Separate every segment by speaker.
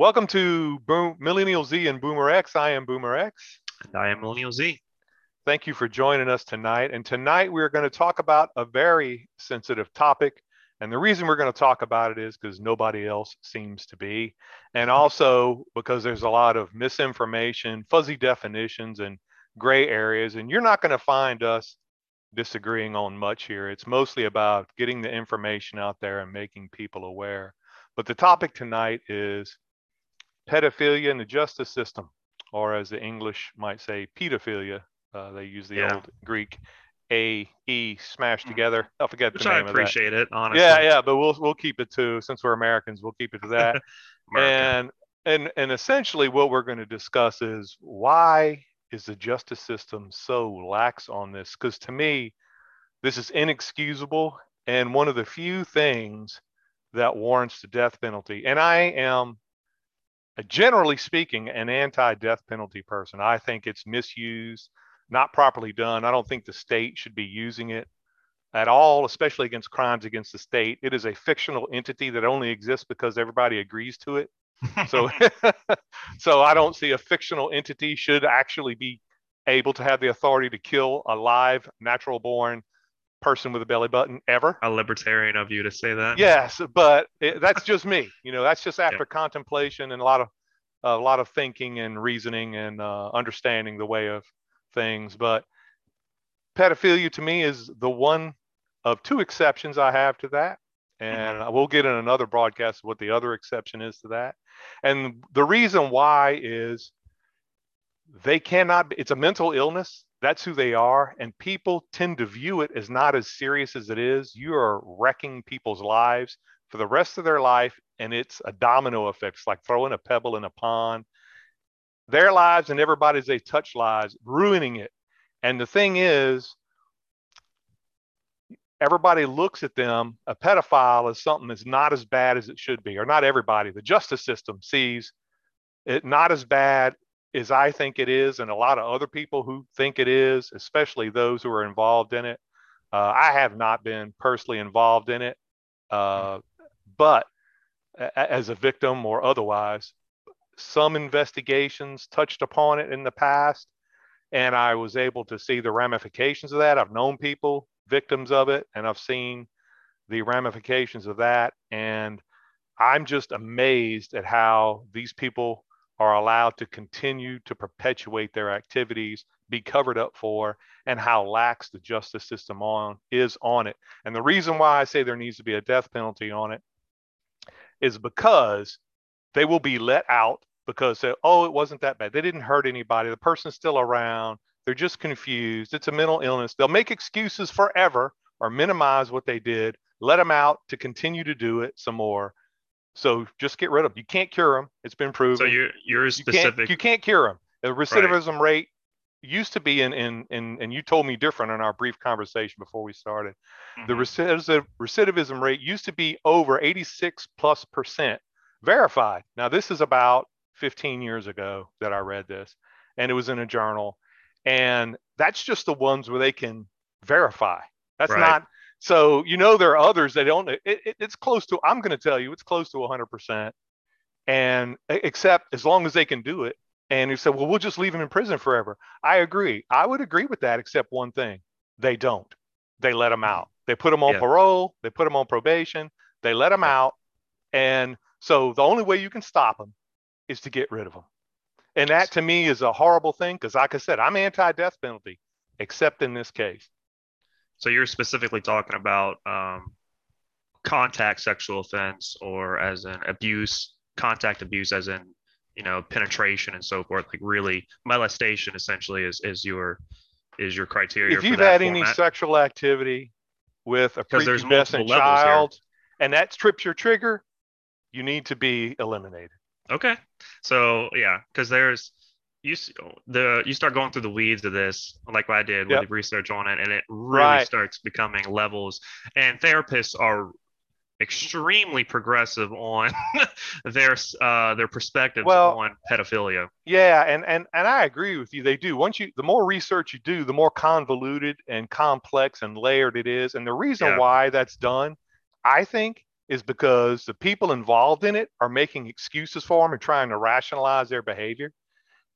Speaker 1: Welcome to Boom, Millennial Z and Boomer X. I am Boomer X.
Speaker 2: And I am Millennial Z.
Speaker 1: Thank you for joining us tonight. And tonight we're going to talk about a very sensitive topic. And the reason we're going to talk about it is because nobody else seems to be. And mm-hmm. also because there's a lot of misinformation, fuzzy definitions, and gray areas. And you're not going to find us disagreeing on much here. It's mostly about getting the information out there and making people aware. But the topic tonight is pedophilia in the justice system, or as the English might say, pedophilia. Uh, they use the yeah. old Greek A E smashed mm. together. I forget
Speaker 2: Which
Speaker 1: the name
Speaker 2: I appreciate it, honestly.
Speaker 1: Yeah, yeah, but we'll we'll keep it to since we're Americans, we'll keep it to that. and and and essentially, what we're going to discuss is why is the justice system so lax on this? Because to me, this is inexcusable and one of the few things that warrants the death penalty. And I am Uh, generally speaking, an anti death penalty person. I think it's misused, not properly done. I don't think the state should be using it at all, especially against crimes against the state. It is a fictional entity that only exists because everybody agrees to it. so, so I don't see a fictional entity should actually be able to have the authority to kill a live, natural born person with a belly button ever.
Speaker 2: A libertarian of you to say that.
Speaker 1: Yes, but it, that's just me. You know, that's just after contemplation and a lot of a lot of thinking and reasoning and uh, understanding the way of things. But pedophilia to me is the one of two exceptions I have to that. And mm-hmm. we'll get in another broadcast what the other exception is to that. And the reason why is they cannot, it's a mental illness that's who they are and people tend to view it as not as serious as it is. You are wrecking people's lives for the rest of their life and it's a domino effect. It's like throwing a pebble in a pond. Their lives and everybody's they touch lives ruining it. And the thing is everybody looks at them a pedophile as something that's not as bad as it should be or not everybody the justice system sees it not as bad as I think it is, and a lot of other people who think it is, especially those who are involved in it. Uh, I have not been personally involved in it, uh, but as a victim or otherwise, some investigations touched upon it in the past, and I was able to see the ramifications of that. I've known people victims of it, and I've seen the ramifications of that, and I'm just amazed at how these people are allowed to continue to perpetuate their activities, be covered up for, and how lax the justice system on is on it. And the reason why I say there needs to be a death penalty on it is because they will be let out because they, oh, it wasn't that bad. They didn't hurt anybody. The person's still around. They're just confused. It's a mental illness. They'll make excuses forever or minimize what they did, let them out to continue to do it some more so just get rid of them. You can't cure them. It's been proven.
Speaker 2: So you're you're specific.
Speaker 1: You can't, you can't cure them. The recidivism right. rate used to be in, in in and you told me different in our brief conversation before we started. Mm-hmm. The recidivism recidivism rate used to be over 86 plus percent verified. Now this is about 15 years ago that I read this, and it was in a journal, and that's just the ones where they can verify. That's right. not so you know there are others that don't. It, it, it's close to. I'm going to tell you, it's close to 100 percent. And except as long as they can do it. And you said, well, we'll just leave them in prison forever. I agree. I would agree with that, except one thing: they don't. They let them out. They put them on yeah. parole. They put them on probation. They let them out. And so the only way you can stop them is to get rid of them. And that to me is a horrible thing because, like I said, I'm anti-death penalty, except in this case.
Speaker 2: So you're specifically talking about um, contact sexual offense or as an abuse, contact abuse, as in you know penetration and so forth. Like really, molestation essentially is is your is your criteria.
Speaker 1: If you've had format. any sexual activity with a prepubescent child and that trips your trigger, you need to be eliminated.
Speaker 2: Okay. So yeah, because there's you the you start going through the weeds of this like I did with yep. the research on it and it really right. starts becoming levels and therapists are extremely progressive on their uh, their perspectives well, on pedophilia.
Speaker 1: Yeah, and and and I agree with you. They do. Once you the more research you do, the more convoluted and complex and layered it is. And the reason yeah. why that's done, I think, is because the people involved in it are making excuses for them and trying to rationalize their behavior.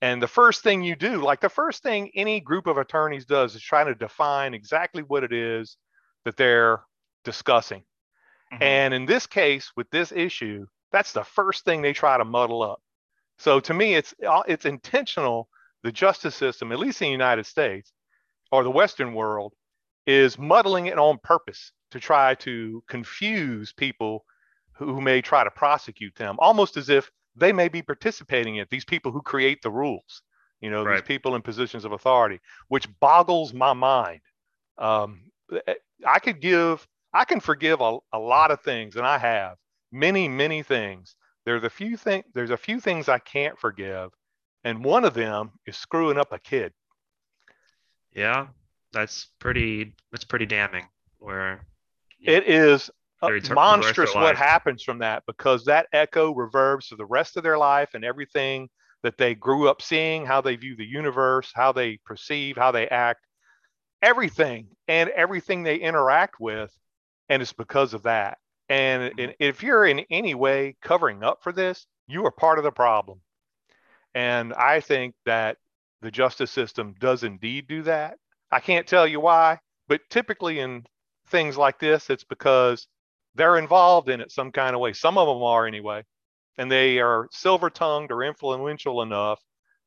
Speaker 1: And the first thing you do, like the first thing any group of attorneys does, is trying to define exactly what it is that they're discussing. Mm-hmm. And in this case, with this issue, that's the first thing they try to muddle up. So to me, it's uh, it's intentional. The justice system, at least in the United States or the Western world, is muddling it on purpose to try to confuse people who may try to prosecute them, almost as if they may be participating in it. These people who create the rules, you know, right. these people in positions of authority, which boggles my mind. Um, eh, I could give, I can forgive a, a lot of things, and I have many, many things. There's a few things. There's a few things I can't forgive, and one of them is screwing up a kid.
Speaker 2: Yeah, that's pretty. That's pretty damning. Where
Speaker 1: it is monstrous what happens from that because that echo reverbs to the rest of their life and everything that they grew up seeing, how they view the universe, how they perceive, how they act, everything and everything they interact with. And it's because of that. And, and mm-hmm. if you're in any way covering up for this, you are part of the problem. And I think that the justice system does indeed do that. I can't tell you why, but typically in things like this, it's because they're involved in it some kind of way. Some of them are anyway. And they are silver tongued or influential enough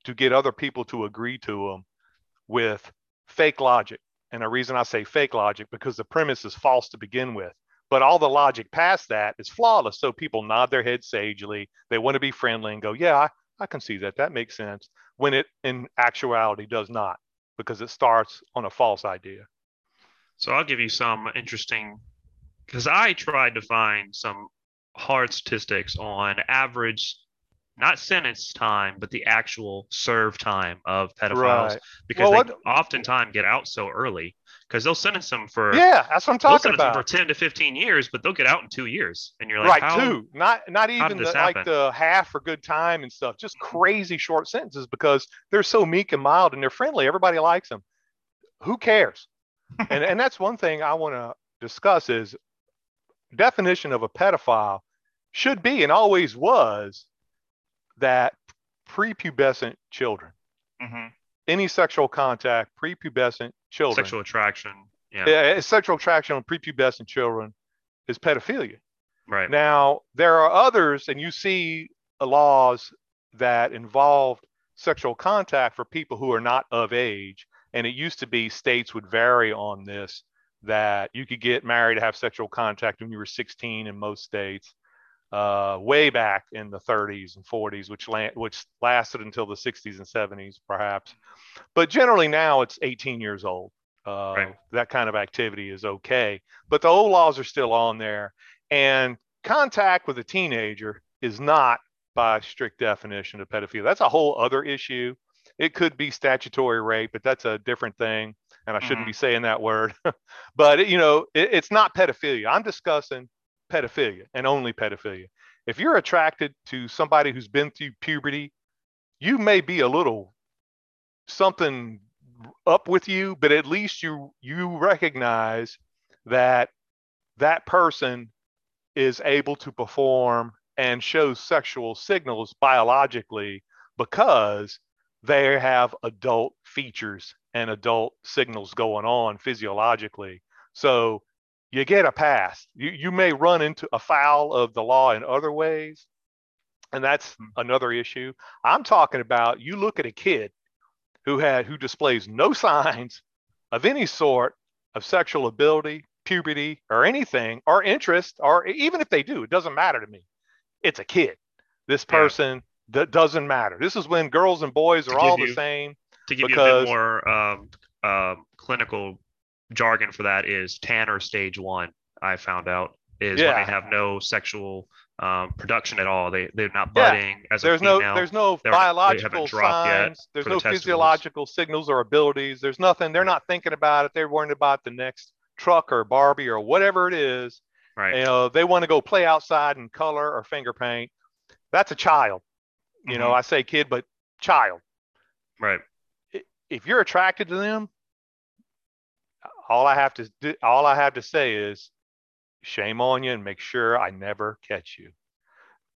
Speaker 1: to get other people to agree to them with fake logic. And the reason I say fake logic because the premise is false to begin with. But all the logic past that is flawless. So people nod their head sagely. They want to be friendly and go, yeah, I, I can see that. That makes sense. When it in actuality does not, because it starts on a false idea.
Speaker 2: So I'll give you some interesting because I tried to find some hard statistics on average, not sentence time, but the actual serve time of pedophiles right. because well, they what, oftentimes get out so early because they'll sentence them for
Speaker 1: yeah, that's what I'm talking about
Speaker 2: for ten to fifteen years, but they'll get out in two years, and you're like,
Speaker 1: right, two, not not even the, like the half for good time and stuff, just crazy short sentences because they're so meek and mild and they're friendly. Everybody likes them. Who cares? and and that's one thing I want to discuss is definition of a pedophile should be and always was that prepubescent children. Mm-hmm. Any sexual contact, prepubescent children.
Speaker 2: Sexual attraction. Yeah. yeah.
Speaker 1: Sexual attraction on prepubescent children is pedophilia.
Speaker 2: Right.
Speaker 1: Now, there are others, and you see laws that involve sexual contact for people who are not of age. And it used to be states would vary on this that you could get married to have sexual contact when you were 16 in most states, uh, way back in the 30s and 40s, which la- which lasted until the 60s and 70s, perhaps. But generally now it's 18 years old. Uh, right. That kind of activity is okay, but the old laws are still on there, and contact with a teenager is not by strict definition a pedophilia. That's a whole other issue. It could be statutory rape, but that's a different thing and I shouldn't mm-hmm. be saying that word, but you know, it, it's not pedophilia. I'm discussing pedophilia and only pedophilia. If you're attracted to somebody who's been through puberty, you may be a little something up with you, but at least you you recognize that that person is able to perform and show sexual signals biologically because they have adult features and adult signals going on physiologically. So you get a pass. You, you may run into a foul of the law in other ways, and that's hmm. another issue. I'm talking about you look at a kid who had who displays no signs of any sort of sexual ability, puberty, or anything, or interest, or even if they do, it doesn't matter to me. It's a kid. This person yeah. that doesn't matter. This is when girls and boys are all the same
Speaker 2: to give because, you a bit more um, uh, clinical jargon for that is Tanner stage one. I found out is yeah. when they have no sexual um, production at all. They they're not budding yeah. as
Speaker 1: there's
Speaker 2: a female.
Speaker 1: no there's no biological signs. There's no the physiological signals or abilities. There's nothing. They're not thinking about it. They're worrying about the next truck or Barbie or whatever it is.
Speaker 2: Right.
Speaker 1: You know, they want to go play outside and color or finger paint. That's a child. You mm-hmm. know, I say kid, but child.
Speaker 2: Right
Speaker 1: if you're attracted to them, all I have to do, all I have to say is shame on you and make sure I never catch you.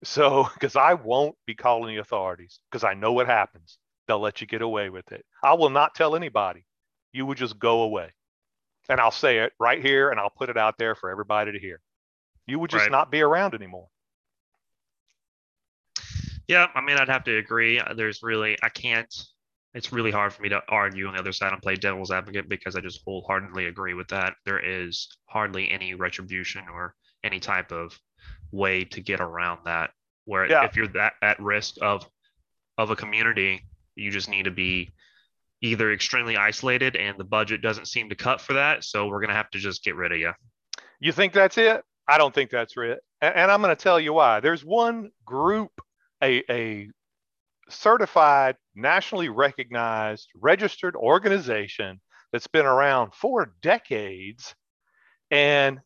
Speaker 1: So, because I won't be calling the authorities because I know what happens. They'll let you get away with it. I will not tell anybody. You will just go away. And I'll say it right here and I'll put it out there for everybody to hear. You would just right. not be around anymore.
Speaker 2: Yeah, I mean, I'd have to agree. There's really, I can't, it's really hard for me to argue on the other side and play devil's advocate because I just wholeheartedly agree with that. There is hardly any retribution or any type of way to get around that. Where yeah. if you're that at risk of of a community, you just need to be either extremely isolated and the budget doesn't seem to cut for that. So we're gonna have to just get rid of you.
Speaker 1: You think that's it? I don't think that's it. And, I'm gonna tell you why. There's one group, a, a certified, nationally recognized, registered organization that's been around for decades and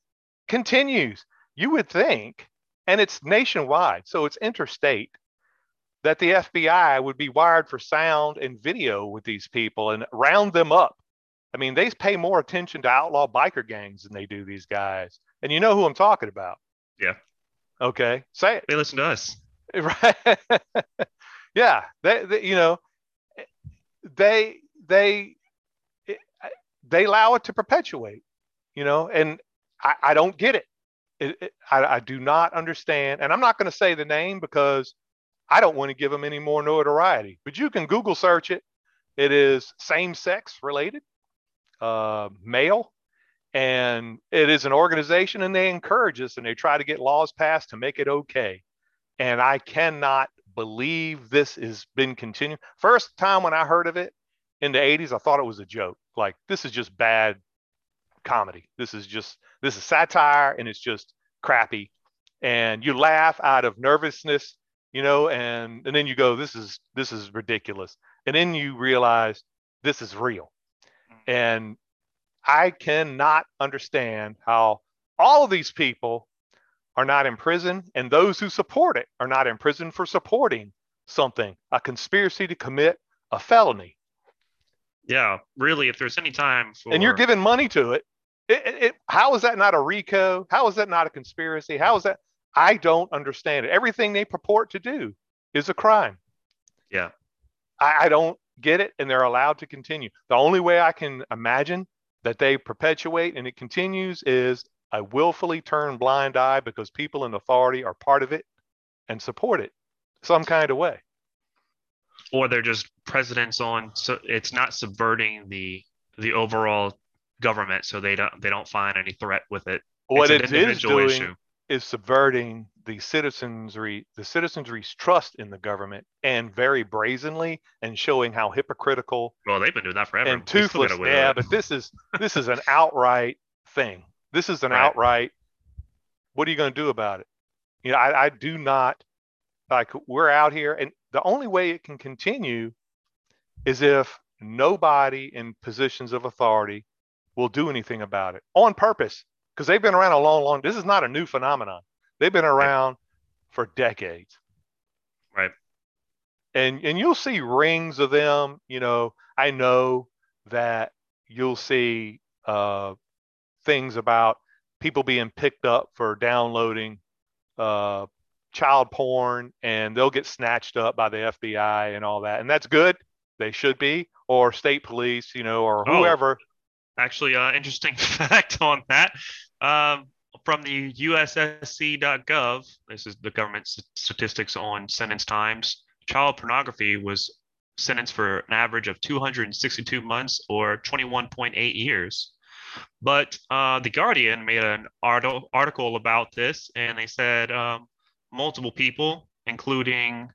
Speaker 1: continues. You would think and it's nationwide, so it's interstate, that the FBI would be wired for sound and video with these people and round them up. I mean, they pay more attention to outlaw biker gangs than they do these guys. And you know who I'm talking about.
Speaker 2: Yeah.
Speaker 1: Okay. Say it.
Speaker 2: They listen to us.
Speaker 1: Right. Yeah. They, they, you know, they, they, they allow it to perpetuate, you know, and I, I don't get it it, it, I, I do not understand, and I'm not going to say the name because I don't want to give them any more notoriety. But you can Google search it. It is same-sex related, uh, male, and it is an organization, and they encourage us and they try to get laws passed to make it okay. And I cannot believe this has been continuing. First time when I heard of it in the 80s, I thought it was a joke. Like this is just bad comedy. This is just this is satire and it's just crappy. And you laugh out of nervousness, you know, and and then you go, this is this is ridiculous. And then you realize this is real. Mm-hmm. And I cannot understand how all of these people are not in prison and those who support it are not in prison for supporting something, a conspiracy to commit a felony.
Speaker 2: Yeah, really, if there's any time for.
Speaker 1: And you're giving money to it, it, it, how is that not a RICO? How is that not a conspiracy? How is that? I don't understand it. Everything they purport to do is a crime.
Speaker 2: Yeah.
Speaker 1: I, I don't get it, and they're allowed to continue. The only way I can imagine that they perpetuate and it continues is a willfully turn blind eye because people in authority are part of it and support it some kind of way.
Speaker 2: Or they're just presidents on so it's not subverting the the overall government, so they don't they don't find any threat with it.
Speaker 1: What it's it is doing issue. is subverting the citizenry the citizenry's trust in the government, and very brazenly, and showing how hypocritical.
Speaker 2: Well, they've been doing that forever.
Speaker 1: And toothless. Yeah, but this is this is an outright thing. This is an right. outright. What are you going to do about it? You know, I, I do not like. We're out here, and the only way it can continue is if nobody in positions of authority will do anything about it on purpose because they've been around a long, long. This is not a new phenomenon. They've been around for decades.
Speaker 2: Right.
Speaker 1: And and you'll see rings of them. You know, I know that you'll see uh, things about people being picked up for downloading uh, child porn, and they'll get snatched up by the FBI and all that, and that's good. They should be, or state police, you know, or oh, whoever. Oh
Speaker 2: actually, uh, interesting fact on that. Um, from the USSC.gov, this is the government statistics on sentence times. Child pornography was sentenced for an average of 262 months or 21.8 years. But uh, the Guardian made an article about this, and they said um, multiple people, including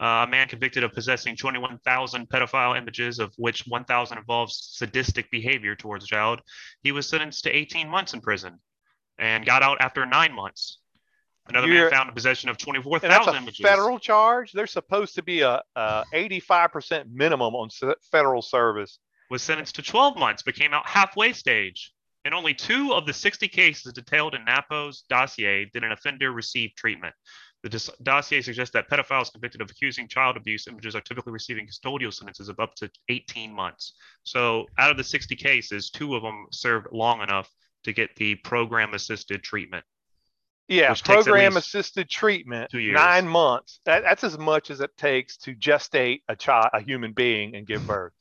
Speaker 2: uh, a man convicted of possessing 21,000 pedophile images, of which 1,000 involves sadistic behavior towards a child. He was sentenced to 18 months in prison and got out after nine months. Another You're, man found in possession of 24,000 images.
Speaker 1: Federal charge? There's supposed to be a, a 85% minimum on federal service.
Speaker 2: Was sentenced to 12 months, but came out halfway stage. In only two of the 60 cases detailed in NAPO's dossier did an offender receive treatment. The dossier suggests that pedophiles convicted of accusing child abuse images are typically receiving custodial sentences of up to 18 months. So, out of the 60 cases, two of them served long enough to get the program assisted treatment.
Speaker 1: Yeah, program assisted treatment, nine months. That, that's as much as it takes to gestate a child, a human being, and give birth.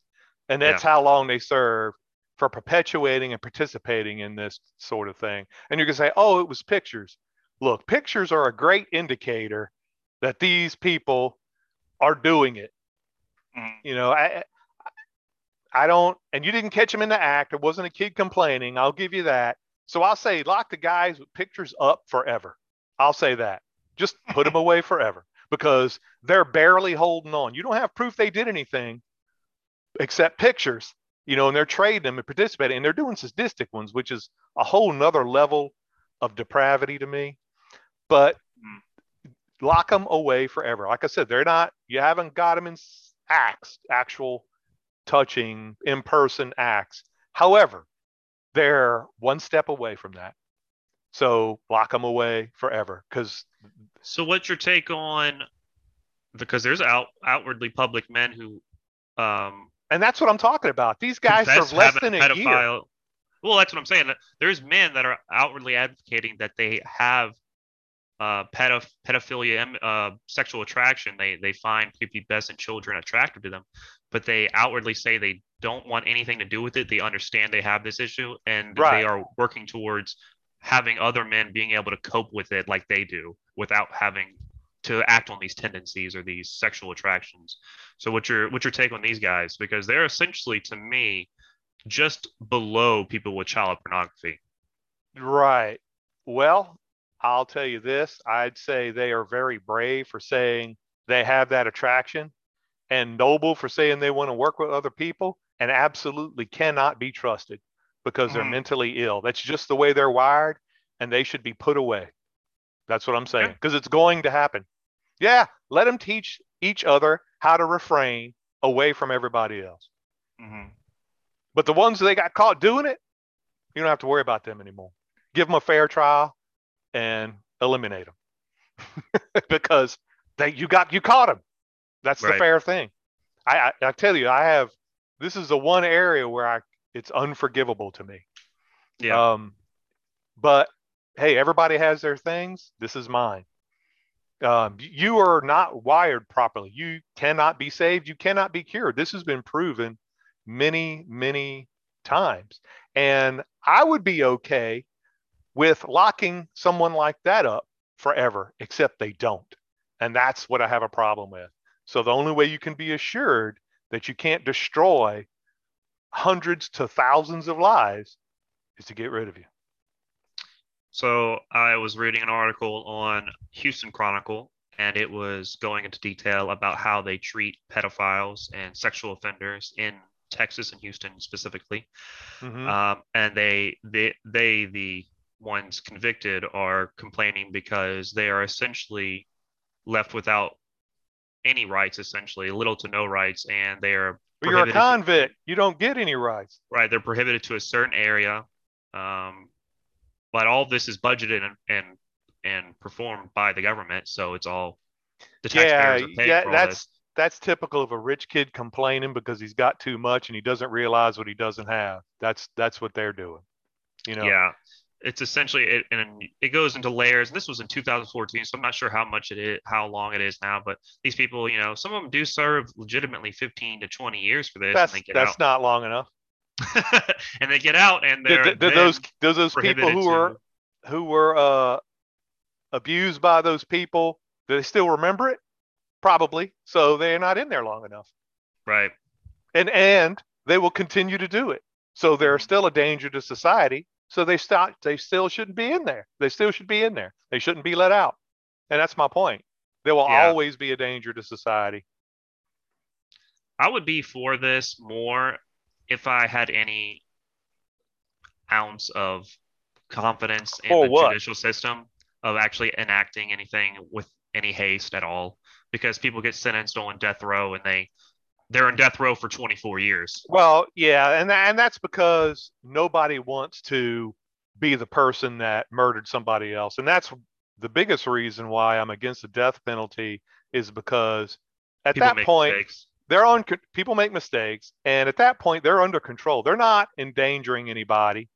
Speaker 1: And that's yeah. how long they serve for perpetuating and participating in this sort of thing. And you can say, oh, it was pictures. Look, pictures are a great indicator that these people are doing it. Mm. You know, I, I don't, and you didn't catch him in the act. It wasn't a kid complaining. I'll give you that. So I'll say lock the guys with pictures up forever. I'll say that. Just put them away forever because they're barely holding on. You don't have proof they did anything except pictures, you know, and they're trading them and participating. And they're doing sadistic ones, which is a whole nother level of depravity to me. But lock them away forever. Like I said, they're not, you haven't got them in acts, actual touching, in person acts. However, they're one step away from that. So lock them away forever. Because.
Speaker 2: So, what's your take on? Because there's out outwardly public men who. Um,
Speaker 1: and that's what I'm talking about. These guys serve less than a pedophile. year.
Speaker 2: Well, that's what I'm saying. There's men that are outwardly advocating that they have uh, pedoph- pedophilia, uh, sexual attraction. They they find prepubescent children attractive to them, but they outwardly say they don't want anything to do with it. They understand they have this issue, and right. they are working towards having other men being able to cope with it like they do, without having to act on these tendencies or these sexual attractions. So, what's your what's your take on these guys? Because they're essentially, to me, just below people with child pornography.
Speaker 1: Right. Well, I'll tell you this I'd say they are very brave for saying they have that attraction and noble for saying they want to work with other people and absolutely cannot be trusted because they're mm. mentally ill. That's just the way they're wired and they should be put away. That's what I'm saying because it's going to happen. Yeah, let them teach each other how to refrain away from everybody else. Mm-hmm. But the ones they got caught doing it, you don't have to worry about them anymore. Give them a fair trial and eliminate them because they you got you caught them. That's right. the fair thing. I, I I tell you, I have this is the one area where I it's unforgivable to me.
Speaker 2: Yeah.
Speaker 1: Um, but hey, everybody has their things. This is mine. Um, you are not wired properly. You cannot be saved. You cannot be cured. This has been proven many, many times. And I would be okay with locking someone like that up forever, except they don't. And that's what I have a problem with. So the only way you can be assured that you can't destroy hundreds to thousands of lives is to get rid of you.
Speaker 2: So I was reading an article on Houston Chronicle, and it was going into detail about how they treat pedophiles and sexual offenders in Texas and Houston specifically. Mm-hmm. Um, and they, they, they, the ones convicted are complaining because they are essentially left without any rights, essentially little to no rights, and they are.
Speaker 1: You're a convict. You don't get any rights.
Speaker 2: Right. They're prohibited to a certain area, um, but all this is budgeted and, and and performed by the government, so it's all
Speaker 1: the taxpayers yeah, yeah. that's that's typical of a rich kid complaining because he's got too much and he doesn't realize what he doesn't have. That's that's what they're doing. You know.
Speaker 2: Yeah it's essentially it, and it goes into layers. And this was in 2014, so I'm not sure how much it is, how long it is now. But these people, you know, some of them do serve legitimately 15 to 20 years for this.
Speaker 1: That's that's out. not long enough.
Speaker 2: and they get out, and they're
Speaker 1: those those those people who to, were who were uh, abused by those people. Do they still remember it? Probably. So they're not in there long enough.
Speaker 2: Right.
Speaker 1: And and they will continue to do it. So they're mm-hmm. still a danger to society so they stop, they still shouldn't be in there. They still should be in there. They shouldn't be let out. And that's my point. They will yeah. always be a danger to society.
Speaker 2: I would be for this more if I had any ounce of confidence in the what? judicial system of actually enacting anything with any haste at all because people get sentenced on death row and they they're in death row for 24 years.
Speaker 1: Well, yeah, and and that's because nobody wants to be the person that murdered somebody else, and that's the biggest reason why I'm against the death penalty is because at people that point mistakes. They're on people make mistakes, and at that point they're under control. They're not endangering anybody.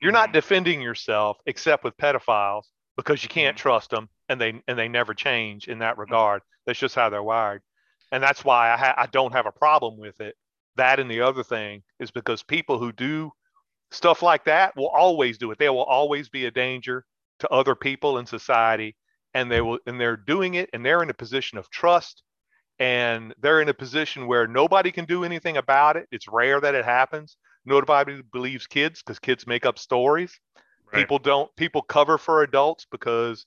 Speaker 1: you're not defending yourself except with pedophiles because you can't mm-hmm. trust them and they and they never change in that regard. That's just how they're wired, and that's why I ha- I don't have a problem with it. That and the other thing is because people who do stuff like that will always do it. They will always be a danger to other people in society, and they will and they're doing it, and they're in a position of trust, and they're in a position where nobody can do anything about it. It's rare that it happens. Nobody believes kids because kids make up stories. Right. People don't. People cover for adults because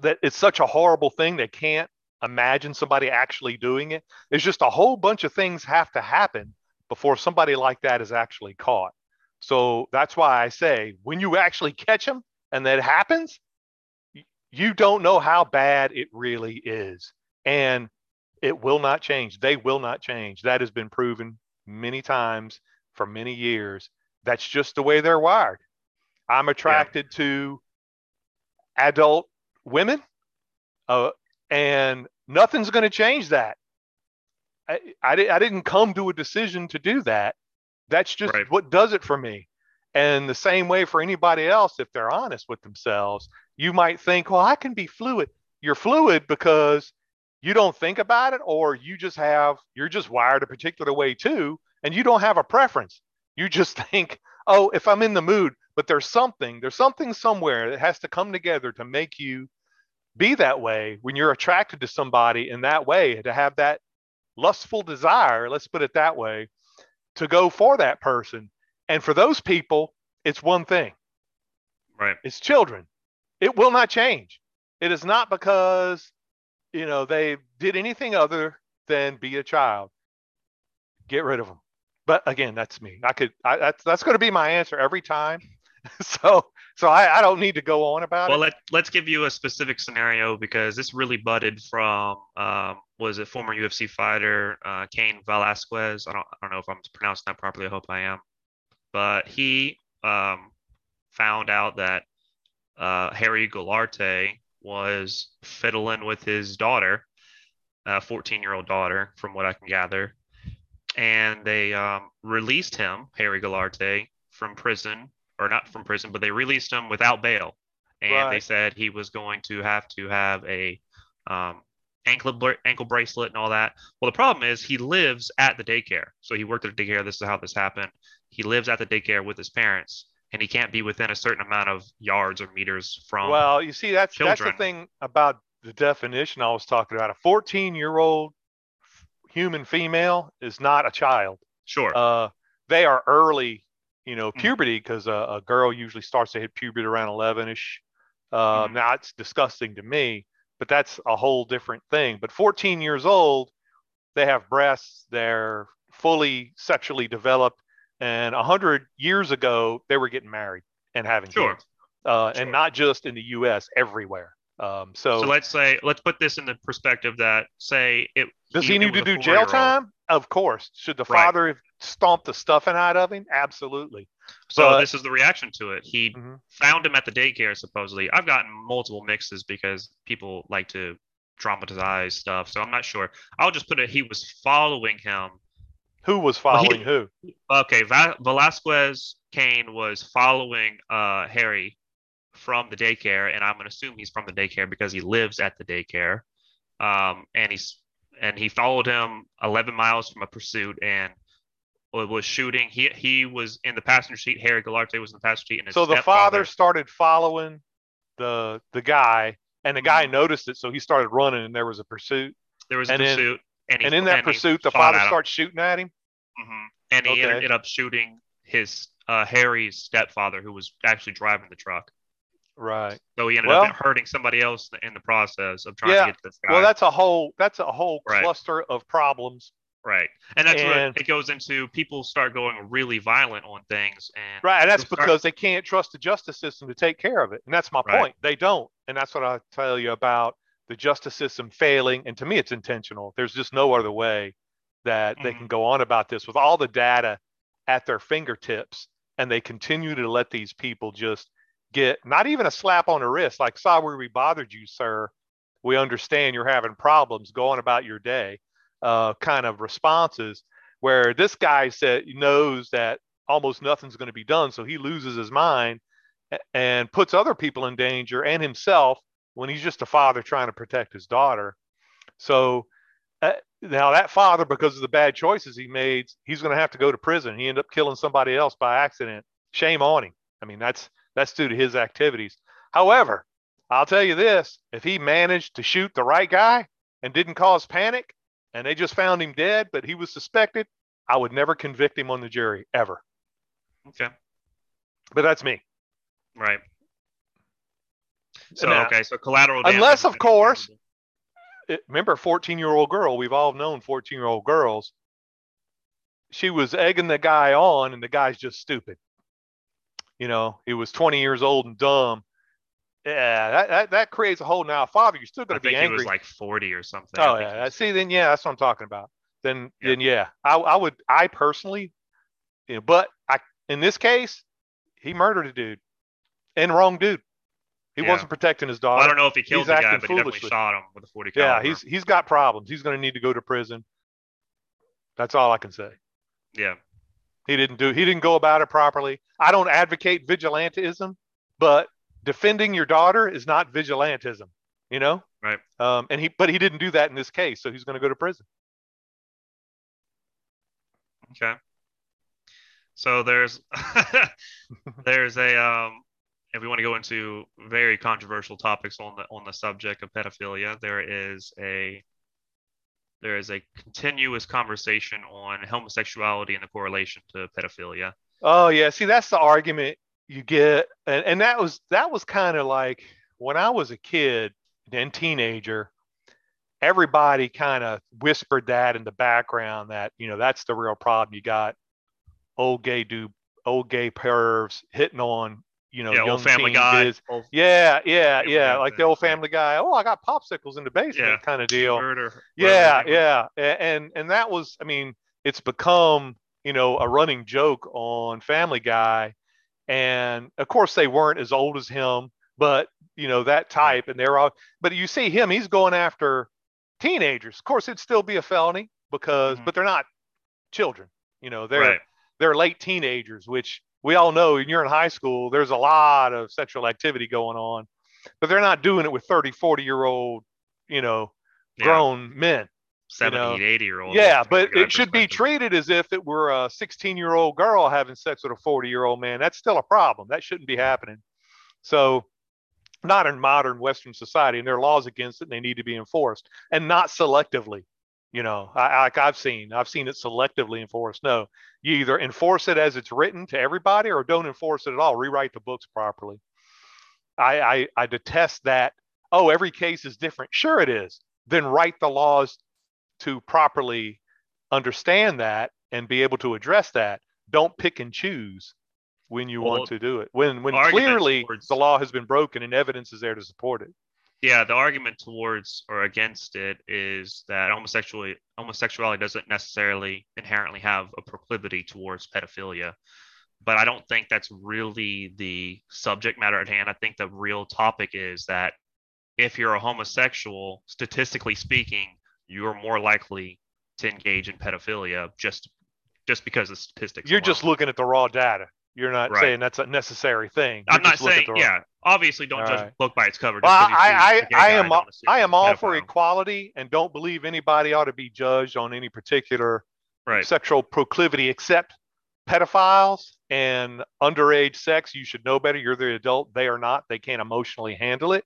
Speaker 1: that it's such a horrible thing they can't imagine somebody actually doing it. There's just a whole bunch of things have to happen before somebody like that is actually caught. So that's why I say when you actually catch them and that happens, you don't know how bad it really is. And it will not change. They will not change. That has been proven many times for many years. That's just the way they're wired. I'm attracted yeah. to adult women, uh, and nothing's going to change that. I, I, I, didn't come to a decision to do that. That's just right. what does it for me. And the same way for anybody else, if they're honest with themselves, you might think, well, I can be fluid. You're fluid because you don't think about it, or you just have, you're just wired a particular way too, and you don't have a preference. You just think, oh, if I'm in the mood, but there's something, there's something somewhere that has to come together to make you be that way when you're attracted to somebody in that way, to have that lustful desire, let's put it that way, to go for that person. And for those people, it's one thing.
Speaker 2: Right.
Speaker 1: It's children. It will not change. It is not because, you know, they did anything other than be a child. Get rid of them. But again, that's me. I could. I, that's that's going to be my answer every time. so so I, I don't need to go on about
Speaker 2: well,
Speaker 1: it.
Speaker 2: Well, let, let's give you a specific scenario because this really budded from um, was it former UFC fighter uh, Cain Velasquez. I don't I don't know if I'm pronouncing that properly. I hope I am. But he um, found out that uh, Harry Goularte was fiddling with his daughter, a 14 year old daughter, from what I can gather. And they um, released him, Harry Goularte, from prison or not from prison, but they released him without bail, and right. they said he was going to have to have a um, ankle ankle bracelet and all that. Well, the problem is he lives at the daycare, so he worked at the daycare. This is how this happened. He lives at the daycare with his parents, and he can't be within a certain amount of yards or meters from.
Speaker 1: Well, you see, that's children. that's the thing about the definition I was talking about. A 14 year old human female is not a child.
Speaker 2: Sure.
Speaker 1: Uh, they are early you know, mm-hmm. puberty because a, a, girl usually starts to hit puberty around 11 ish. Uh, mm-hmm. Now it's disgusting to me, but that's a whole different thing. But 14 years old, they have breasts, they're fully sexually developed. And 100 years ago, they were getting married and having
Speaker 2: sure.
Speaker 1: kids. Uh, sure. And not just in the US, everywhere. Um, so,
Speaker 2: so let's say, let's put this in the perspective that, say, it
Speaker 1: does he, he need to do jail time? Of course. Should the right. father have stomped the stuffing out of him? Absolutely.
Speaker 2: So but, this is the reaction to it. He mm-hmm. found him at the daycare, supposedly. I've gotten multiple mixes because people like to dramatize stuff, so I'm not sure. I'll just put it. He was following him.
Speaker 1: Who was following well, he,
Speaker 2: who? Okay, Va- Velasquez Cain was following uh, Harry from the daycare, and I'm gonna assume he's from the daycare because he lives at the daycare. Um, and he's and he followed him 11 miles from a pursuit and was shooting. He he was in the passenger seat. Harry Goularte was in the passenger seat. And
Speaker 1: so the father started following the the guy, and the guy mm-hmm. noticed it, so he started running, and there was a pursuit.
Speaker 2: There was a and pursuit,
Speaker 1: and, and, in that and pursuit, the father starts shooting at him.
Speaker 2: Mm-hmm. And he okay. ended up shooting his uh, Harry's stepfather, who was actually driving the truck.
Speaker 1: Right.
Speaker 2: So he ended well, up hurting somebody else in the process of trying yeah, to get this guy.
Speaker 1: Well, that's a whole that's a whole right. cluster of problems.
Speaker 2: Right. And that's and, it goes into people start going really violent on things and
Speaker 1: Right, and that's because they can't trust the justice system to take care of it. And that's my right. point. They don't. And that's what I tell you about the justice system failing and to me it's intentional. There's just no other way that mm-hmm. they can go on about this with all the data at their fingertips and they continue to let these people just get not even a slap on the wrist, like, sorry we bothered you, sir. We understand you're having problems. going about your day, uh, kind of responses. Where this guy said knows that almost nothing's going to be done. So he loses his mind and puts other people in danger and himself when he's just a father trying to protect his daughter. So uh, now that father, because of the bad choices he made, he's going to have to go to prison. He ended up killing somebody else by accident. Shame on him. I mean, that's that's due to his activities. However, I'll tell you this: if he managed to shoot the right guy and didn't cause panic, and they just found him dead, but he was suspected, I would never convict him on the jury ever.
Speaker 2: Okay.
Speaker 1: But that's me.
Speaker 2: Right. So now, okay, so collateral.
Speaker 1: Unless, of course, it, remember, fourteen-year-old girl. We've all known fourteen-year-old girls. She was egging the guy on, and the guy's just stupid. You know, he was twenty years old and dumb. Yeah, that, that, that creates a whole now. Father, you're still going to be angry.
Speaker 2: He was like forty or something.
Speaker 1: Oh yeah, was... see, then yeah, that's what I'm talking about. Then yeah. then yeah, I, I would, I personally, you know, but I in this case, he murdered a dude and wrong dude. He yeah. wasn't protecting his daughter.
Speaker 2: Well, I don't know if he killed he's the guy, but he definitely shot him with a 40
Speaker 1: caliber. Yeah, he's he's got problems. He's going to need to go to prison. That's all I can say.
Speaker 2: Yeah.
Speaker 1: He didn't do he didn't go about it properly. I don't advocate vigilantism, but defending your daughter is not vigilantism, you know?
Speaker 2: Right.
Speaker 1: Um, and he but he didn't do that in this case, so he's going to go to prison.
Speaker 2: Okay. So there's there's a um if we want to go into very controversial topics on the on the subject of pedophilia, there is a there is a continuous conversation on homosexuality and the correlation to pedophilia.
Speaker 1: Oh yeah, see that's the argument you get, and, and that was that was kind of like when I was a kid and teenager. Everybody kind of whispered that in the background that you know that's the real problem. You got old gay dude, old gay pervs hitting on you know,
Speaker 2: yeah, young family guy.
Speaker 1: Yeah, yeah, yeah, like the old family guy. Oh, I got popsicles in the basement yeah. kind of deal. yeah, yeah, and and that was, I mean, it's become you know a running joke on Family Guy, and of course they weren't as old as him, but you know that type, and they're all. But you see him, he's going after teenagers. Of course, it'd still be a felony because, mm-hmm. but they're not children. You know, they're right. they're late teenagers, which we all know when you're in high school, there's a lot of sexual activity going on, but they're not doing it with 30, 40 year old, you know, grown yeah. men.
Speaker 2: 70, you know? 80 year old.
Speaker 1: Yeah, but it should be treated as if it were a 16 year old girl having sex with a 40 year old man. That's still a problem. That shouldn't be happening. So, not in modern Western society, and there are laws against it, and they need to be enforced, and not selectively. You know, I, like I've seen, I've seen it selectively enforced. No, you either enforce it as it's written to everybody, or don't enforce it at all. Rewrite the books properly. I, I, I detest that. Oh, every case is different. Sure, it is. Then write the laws to properly understand that and be able to address that. Don't pick and choose when you well, want to do it. When when clearly towards... the law has been broken and evidence is there to support it
Speaker 2: yeah, the argument towards or against it is that homosexuality homosexuality doesn't necessarily inherently have a proclivity towards pedophilia. But I don't think that's really the subject matter at hand. I think the real topic is that if you're a homosexual, statistically speaking, you're more likely to engage in pedophilia just just because of statistics.
Speaker 1: You're alone. just looking at the raw data. You're not right. saying that's a necessary thing.
Speaker 2: You're I'm not saying, yeah. Obviously, don't all judge right. book by its cover.
Speaker 1: Well, I, I, I am, I am all for equality, and don't believe anybody ought to be judged on any particular
Speaker 2: right.
Speaker 1: sexual proclivity, except pedophiles and underage sex. You should know better. You're the adult; they are not. They can't emotionally handle it.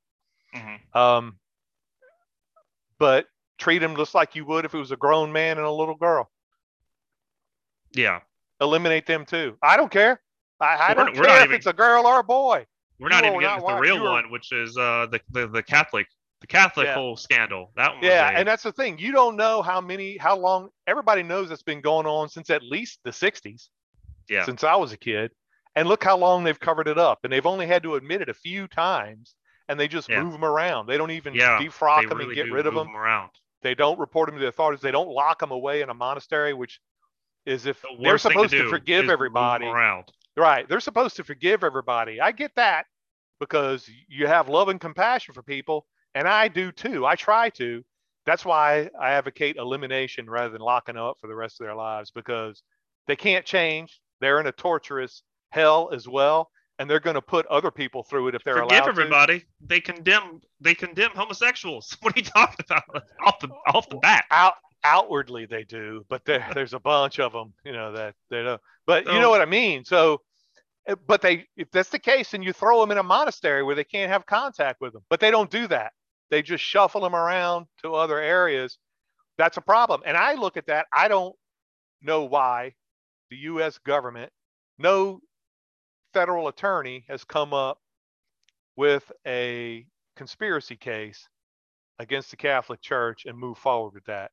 Speaker 1: Mm-hmm. Um, but treat them just like you would if it was a grown man and a little girl.
Speaker 2: Yeah.
Speaker 1: Eliminate them too. I don't care. I, I don't care if even, it's a girl or a boy.
Speaker 2: We're not even getting to the real one, which is uh, the, the the Catholic the Catholic yeah. whole scandal. That one.
Speaker 1: Yeah, a, and that's the thing. You don't know how many, how long. Everybody knows it's been going on since at least the '60s.
Speaker 2: Yeah.
Speaker 1: Since I was a kid, and look how long they've covered it up, and they've only had to admit it a few times, and they just yeah. move them around. They don't even yeah, defrock them really and get rid of them.
Speaker 2: them. Around.
Speaker 1: They don't report them to the authorities. They don't lock them away in a monastery, which is if the they're supposed to, to forgive everybody. Right. They're supposed to forgive everybody. I get that because you have love and compassion for people, and I do too. I try to. That's why I advocate elimination rather than locking up for the rest of their lives because they can't change. they're in a torturous hell as well, and they're going to put other people through it if they're
Speaker 2: Forgive
Speaker 1: allowed
Speaker 2: everybody. To. They condemn they condemn homosexuals. What are you talking about off the off the bat?
Speaker 1: Out outwardly they do, but there, there's a bunch of them, you know, that they don't. Uh, but you know what I mean. So, Eh, but they if that's the case, then you throw them in a monastery where they can't have contact with them. But they don't do that. They just shuffle them around to other areas. That's a problem. And I look at that. I don't know why the U.S. government, no federal attorney has come up with a conspiracy case against the Catholic Church and move forward with that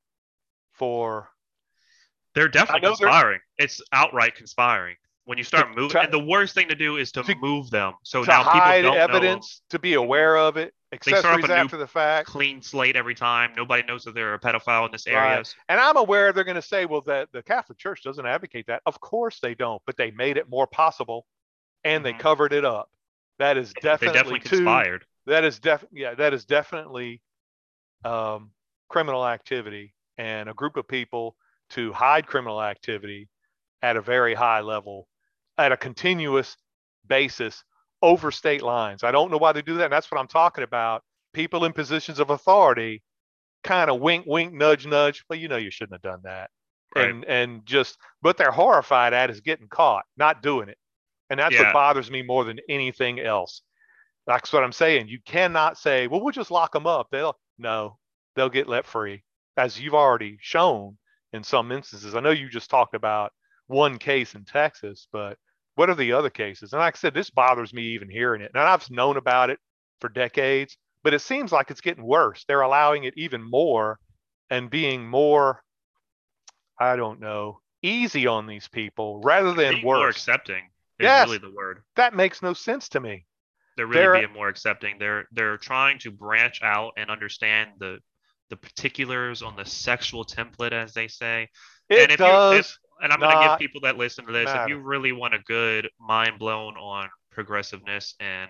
Speaker 1: for
Speaker 2: they're definitely conspiring. It's outright conspiring. When you start moving, and the worst thing to do is to, to move them. So now people
Speaker 1: don't evidence,
Speaker 2: know.
Speaker 1: to be aware of it, accessories after the fact,
Speaker 2: clean slate every time. Nobody knows that they're a pedophile in this area. Right.
Speaker 1: And I'm aware they're going to say, well, that the Catholic Church doesn't advocate that. Of course they don't, but they made it more possible, and mm-hmm. they covered it up. That is definitely, they definitely too, conspired. That is def yeah, that is definitely um, criminal activity and a group of people to hide criminal activity at a very high level, at a continuous basis over state lines. I don't know why they do that. And that's what I'm talking about. People in positions of authority kind of wink, wink, nudge, nudge. Well, you know, you shouldn't have done that. Right. And and just what they're horrified at is getting caught, not doing it. And that's yeah. what bothers me more than anything else. That's what I'm saying. You cannot say, well, we'll just lock them up. They'll no, they'll get let free as you've already shown in some instances. I know you just talked about one case in Texas, but what are the other cases? And like I said, this bothers me even hearing it. And I've known about it for decades, but it seems like it's getting worse. They're allowing it even more and being more, I don't know, easy on these people rather than worse.
Speaker 2: More accepting is yes, really the word.
Speaker 1: That makes no sense to me.
Speaker 2: They're really they're, being more accepting. They're they're trying to branch out and understand the the particulars on the sexual template, as they say.
Speaker 1: It and if does. You, if,
Speaker 2: and I'm going to give people that listen to this, if you really want a good mind blown on progressiveness and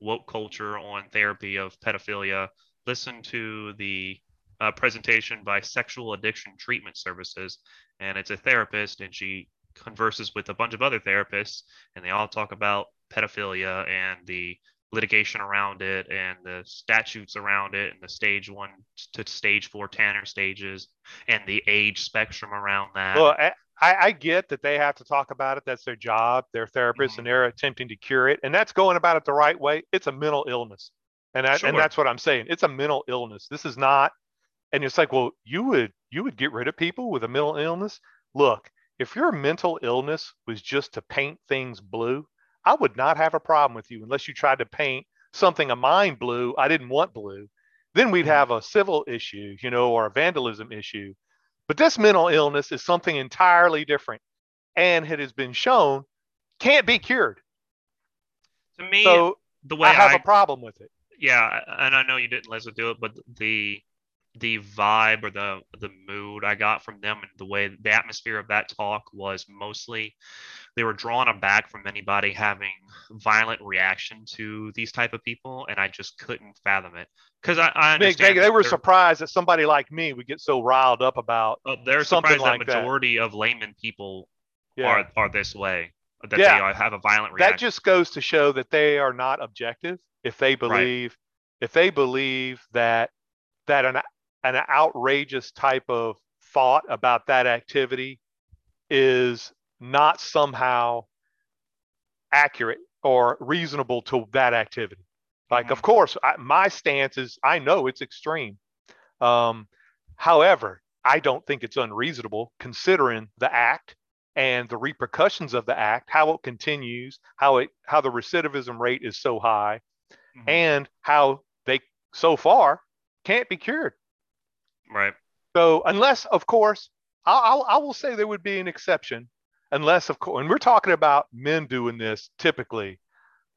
Speaker 2: woke culture on therapy of pedophilia, listen to the uh, presentation by Sexual Addiction Treatment Services. And it's a therapist, and she converses with a bunch of other therapists, and they all talk about pedophilia and the litigation around it and the statutes around it and the stage one to stage four Tanner stages and the age spectrum around that.
Speaker 1: Well, I, I get that they have to talk about it. That's their job. They're therapists mm-hmm. and they're attempting to cure it. And that's going about it the right way. It's a mental illness. And, that, sure. and that's what I'm saying. It's a mental illness. This is not, and it's like, well, you would, you would get rid of people with a mental illness. Look, if your mental illness was just to paint things blue, I would not have a problem with you unless you tried to paint something of mine blue. I didn't want blue. Then we'd mm-hmm. have a civil issue, you know, or a vandalism issue. But this mental illness is something entirely different and it has been shown can't be cured.
Speaker 2: To me,
Speaker 1: so
Speaker 2: the way
Speaker 1: I have
Speaker 2: I,
Speaker 1: a problem with it.
Speaker 2: Yeah, and I know you didn't listen to it, but the the vibe or the the mood I got from them and the way the atmosphere of that talk was mostly they were drawn aback from anybody having violent reaction to these type of people and I just couldn't fathom it because I, I understand
Speaker 1: they, they were surprised that somebody like me would get so riled up about
Speaker 2: uh, they're
Speaker 1: something
Speaker 2: surprised
Speaker 1: like
Speaker 2: that majority that. of layman people yeah. are are this way that yeah. they have a violent reaction
Speaker 1: that just goes to show that they are not objective if they believe right. if they believe that that an an outrageous type of thought about that activity is not somehow accurate or reasonable to that activity. Like, mm-hmm. of course, I, my stance is I know it's extreme. Um, however, I don't think it's unreasonable considering the act and the repercussions of the act, how it continues, how it how the recidivism rate is so high, mm-hmm. and how they so far can't be cured.
Speaker 2: Right.
Speaker 1: So unless, of course, I'll, I will say there would be an exception, unless, of course, and we're talking about men doing this typically.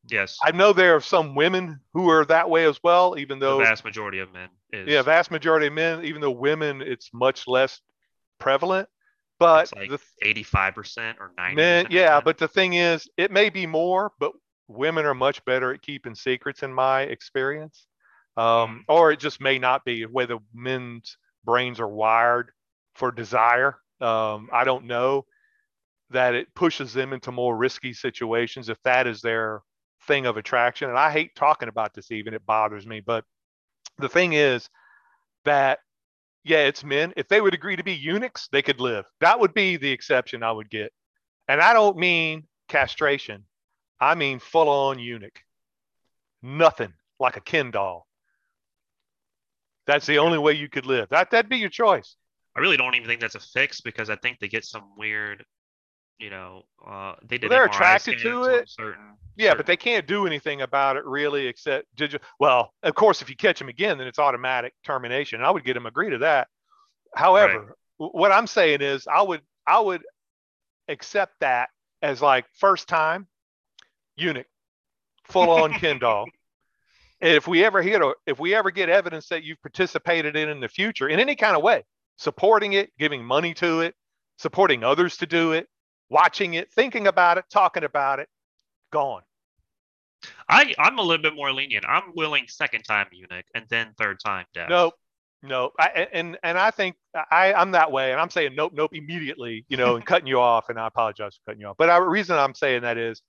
Speaker 2: Yes.
Speaker 1: I know there are some women who are that way as well, even though
Speaker 2: the vast majority of men is.
Speaker 1: Yeah, vast majority of men, even though women, it's much less prevalent. But
Speaker 2: like eighty-five percent or ninety.
Speaker 1: Men, yeah, but the thing is, it may be more, but women are much better at keeping secrets, in my experience um, or it just may not be the way the men's brains are wired for desire. Um, I don't know. that it pushes them into more risky situations if that is their thing of attraction. And I hate talking about this even, it bothers me. But the thing is that, yeah, it's men. If they would agree to be eunuchs, they could live. That would be the exception I would get. And I don't mean castration, I mean full on eunuch. Nothing like a Ken doll. That's the only way you could live. That that'd be your choice.
Speaker 2: I really don't even think that's a fix because I think they get some weird, you know, uh, they did.
Speaker 1: Well, they're attracted to it. Certain, yeah, certain... but they can't do anything about it really, except did you? Well, of course, if you catch them again, then it's automatic termination. I would get them agree to that. However, right. what I'm saying is, I would I would accept that as like first time eunuch, full on Ken doll. And if we ever hit, if we ever get evidence that you've participated in in the future in any kind of way, supporting it, giving money to it, supporting others to do it, watching it, thinking about it, talking about it, gone.
Speaker 2: I I'm a little bit more lenient. I'm willing second time eunuch and then third time death.
Speaker 1: Nope. No, I, and and I think I I'm that way, and I'm saying nope, nope immediately, you know, and cutting you off, and I apologize for cutting you off. But the reason I'm saying that is,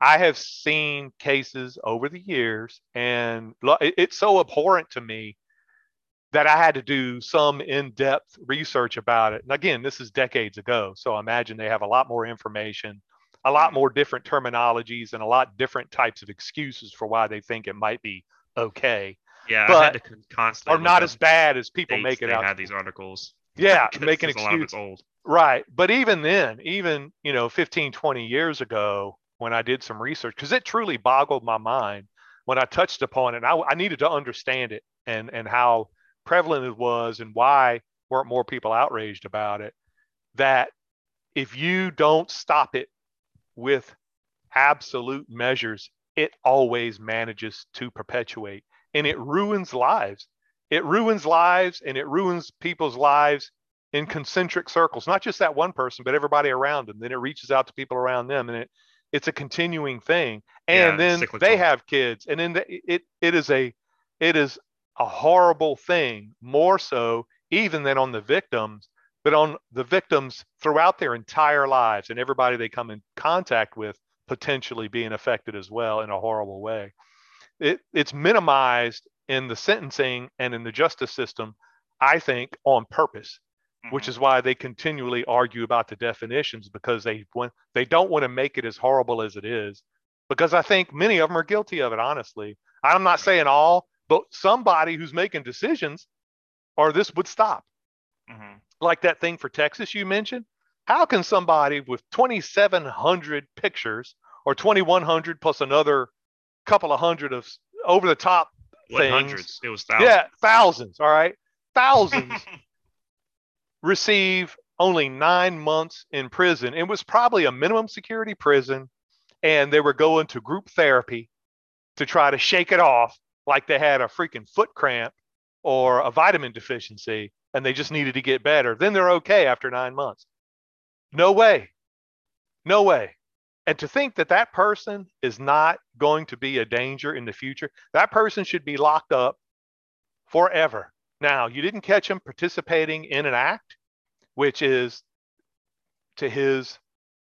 Speaker 1: I have seen cases over the years, and it's so abhorrent to me that I had to do some in-depth research about it. And again, this is decades ago, so I imagine they have a lot more information, a lot mm-hmm. more different terminologies, and a lot different types of excuses for why they think it might be okay.
Speaker 2: Yeah, but,
Speaker 1: are not as bad as people make it out.
Speaker 2: Had these articles.
Speaker 1: Yeah, make an excuse. old. Right, but even then, even you know, 15, 20 years ago, when I did some research, because it truly boggled my mind when I touched upon it. I, I needed to understand it and and how prevalent it was and why weren't more people outraged about it that if you don't stop it with absolute measures it always manages to perpetuate and it ruins lives it ruins lives and it ruins people's lives in concentric circles not just that one person but everybody around them then it reaches out to people around them and it it's a continuing thing. And yeah, then they have kids and then the, it it is a it is a horrible thing, more so even than on the victims, but on the victims throughout their entire lives and everybody they come in contact with potentially being affected as well in a horrible way. It, it's minimized in the sentencing and in the justice system, I think, on purpose, mm-hmm. which is why they continually argue about the definitions because they want they don't want to make it as horrible as it is. Because I think many of them are guilty of it, honestly. I'm not saying all, but somebody who's making decisions or this would stop. Mm-hmm. Like that thing for Texas you mentioned. How can somebody with 2,700 pictures or 2,100 plus another couple of hundred of over the top things?
Speaker 2: Hundreds. It was thousands.
Speaker 1: Yeah, thousands. All right, thousands receive only nine months in prison. It was probably a minimum security prison, and they were going to group therapy to try to shake it off like they had a freaking foot cramp or a vitamin deficiency and they just needed to get better, then they're okay after nine months. No way. No way. And to think that that person is not going to be a danger in the future, that person should be locked up forever. Now, you didn't catch him participating in an act, which is to his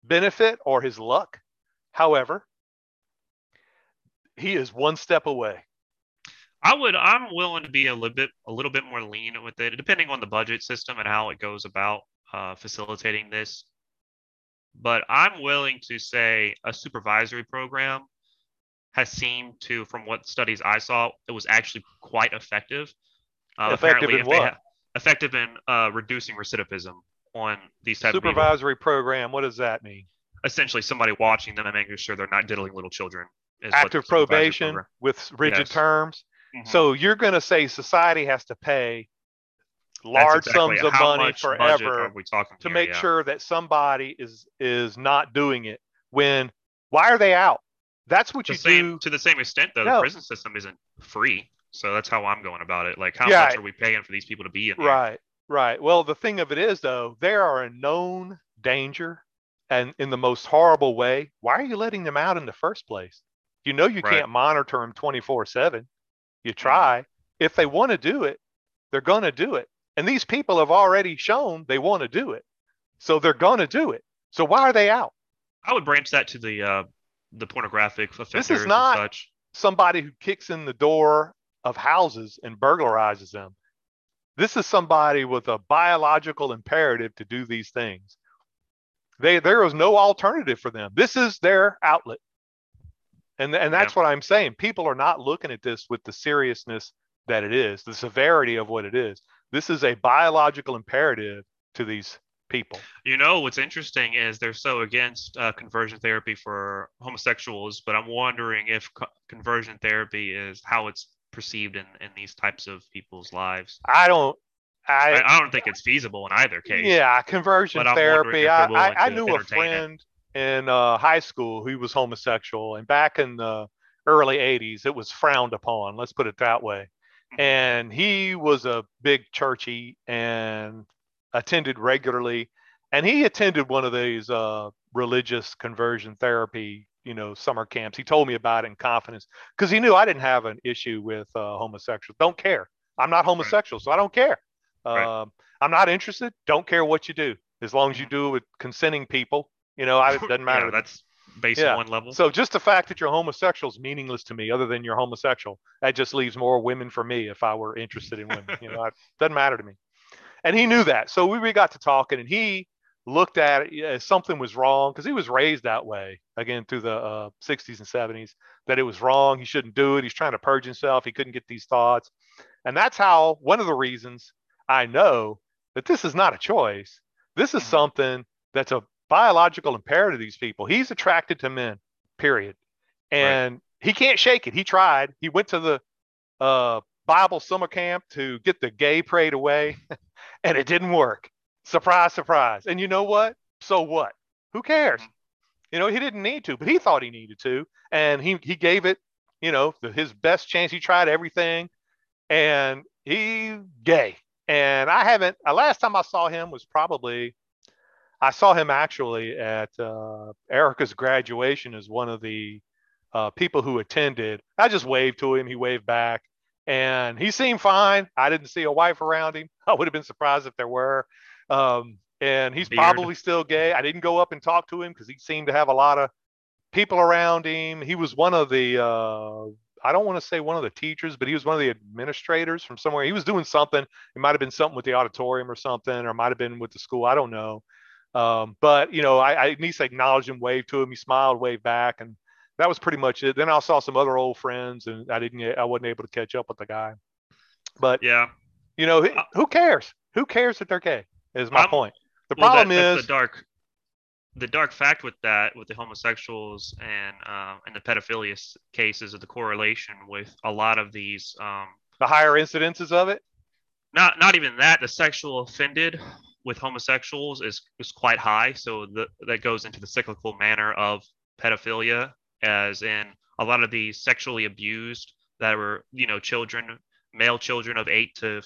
Speaker 1: benefit or his luck. However, he is one step away.
Speaker 2: I would I'm willing to be a little bit a little bit more lean with it, depending on the budget system and how it goes about uh, facilitating this. But I'm willing to say a supervisory program has seemed to, from what studies I saw, it was actually quite effective.
Speaker 1: Uh, effective in what? Ha-
Speaker 2: effective in uh, reducing recidivism on these type
Speaker 1: supervisory program. What does that mean?
Speaker 2: Essentially, somebody watching them and making sure they're not diddling little children.
Speaker 1: Active probation with rigid yes. terms. Mm-hmm. So you're going to say society has to pay large exactly sums of money forever to
Speaker 2: here,
Speaker 1: make
Speaker 2: yeah.
Speaker 1: sure that somebody is is not doing it when why are they out that's what
Speaker 2: the
Speaker 1: you
Speaker 2: same,
Speaker 1: do
Speaker 2: to the same extent though no. the prison system isn't free so that's how i'm going about it like how yeah, much are we paying for these people to be in there?
Speaker 1: right right well the thing of it is though they are a known danger and in the most horrible way why are you letting them out in the first place you know you right. can't monitor them 24 7 you mm-hmm. try. If they want to do it, they're going to do it. And these people have already shown they want to do it. So they're going to do it. So why are they out?
Speaker 2: I would branch that to the uh, the pornographic offenders.
Speaker 1: This is not somebody who kicks in the door of houses and burglarizes them. This is somebody with a biological imperative to do these things. They, there is no alternative for them. This is their outlet. And, and that's yeah. what I'm saying. People are not looking at this with the seriousness that it is, the severity of what it is. This is a biological imperative to these people.
Speaker 2: You know, what's interesting is they're so against uh, conversion therapy for homosexuals, but I'm wondering if co- conversion therapy is how it's perceived in, in these types of people's lives.
Speaker 1: I don't. I,
Speaker 2: I, don't think it's feasible in either case.
Speaker 1: Yeah, conversion therapy. I, I, I knew a friend it. in uh, high school who was homosexual, and back in the early 80s, it was frowned upon. Let's put it that way. Mm-hmm. And he was a big churchy and attended regularly. And he attended one of these uh, religious conversion therapy you know summer camps. He told me about it in confidence because he knew I didn't have an issue with uh, homosexuals. Don't care. I'm not homosexual, so I don't care. Right. Um, I'm not interested. Don't care what you do as long as you mm-hmm. do it with consenting people. You know, I, it doesn't matter.
Speaker 2: yeah, that's based yeah. on one level.
Speaker 1: So just the fact that you're homosexual is meaningless to me, other than you're homosexual. That just leaves more women for me if I were interested in women. you know, it doesn't matter to me. And he knew that. So we, we got to talking, and he looked at it as something was wrong because he was raised that way again through the uh, 60s and 70s that it was wrong he shouldn't do it he's trying to purge himself he couldn't get these thoughts. And that's how one of the reasons i know that this is not a choice. This is mm-hmm. something that's a biological imperative to these people. He's attracted to men period. And right. he can't shake it. He tried. He went to the uh, bible summer camp to get the gay prayed away and it didn't work Surprise, surprise. And you know what? So what? Who cares? You know, he didn't need to, but he thought he needed to. And he, he gave it, you know, the, his best chance. He tried everything and he gay. And I haven't, uh, last time I saw him was probably, I saw him actually at uh, Erica's graduation as one of the uh, people who attended. I just waved to him. He waved back and he seemed fine. I didn't see a wife around him. I would have been surprised if there were. Um, and he's Beard. probably still gay. I didn't go up and talk to him because he seemed to have a lot of people around him. He was one of the, uh, I don't want to say one of the teachers, but he was one of the administrators from somewhere. He was doing something. It might have been something with the auditorium or something, or might have been with the school. I don't know. Um, but you know, I, I at least acknowledged him, waved to him. He smiled, waved back, and that was pretty much it. Then I saw some other old friends, and I didn't, I wasn't able to catch up with the guy. But
Speaker 2: yeah,
Speaker 1: you know, uh, who cares? Who cares that they're gay? Is my I'm, point. The well, problem that, is
Speaker 2: the dark. The dark fact with that, with the homosexuals and um, and the pedophilia cases, of the correlation with a lot of these. Um,
Speaker 1: the higher incidences of it.
Speaker 2: Not not even that. The sexual offended with homosexuals is is quite high. So the, that goes into the cyclical manner of pedophilia, as in a lot of the sexually abused that were you know children, male children of eight to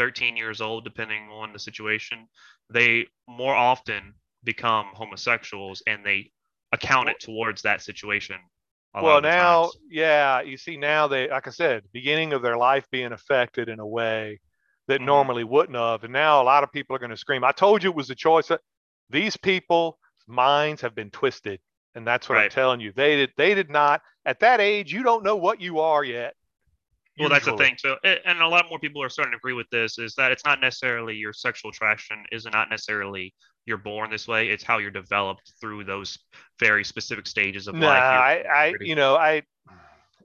Speaker 2: 13 years old, depending on the situation, they more often become homosexuals and they account it towards that situation.
Speaker 1: Well, now, times. yeah, you see, now they, like I said, beginning of their life being affected in a way that mm-hmm. normally wouldn't have. And now a lot of people are going to scream, I told you it was a choice. These people's minds have been twisted. And that's what right. I'm telling you. They did, they did not, at that age, you don't know what you are yet.
Speaker 2: Well, that's the thing. So, and a lot more people are starting to agree with this is that it's not necessarily your sexual attraction is not necessarily you're born this way. It's how you're developed through those very specific stages of
Speaker 1: nah,
Speaker 2: life.
Speaker 1: I, I, you know, I,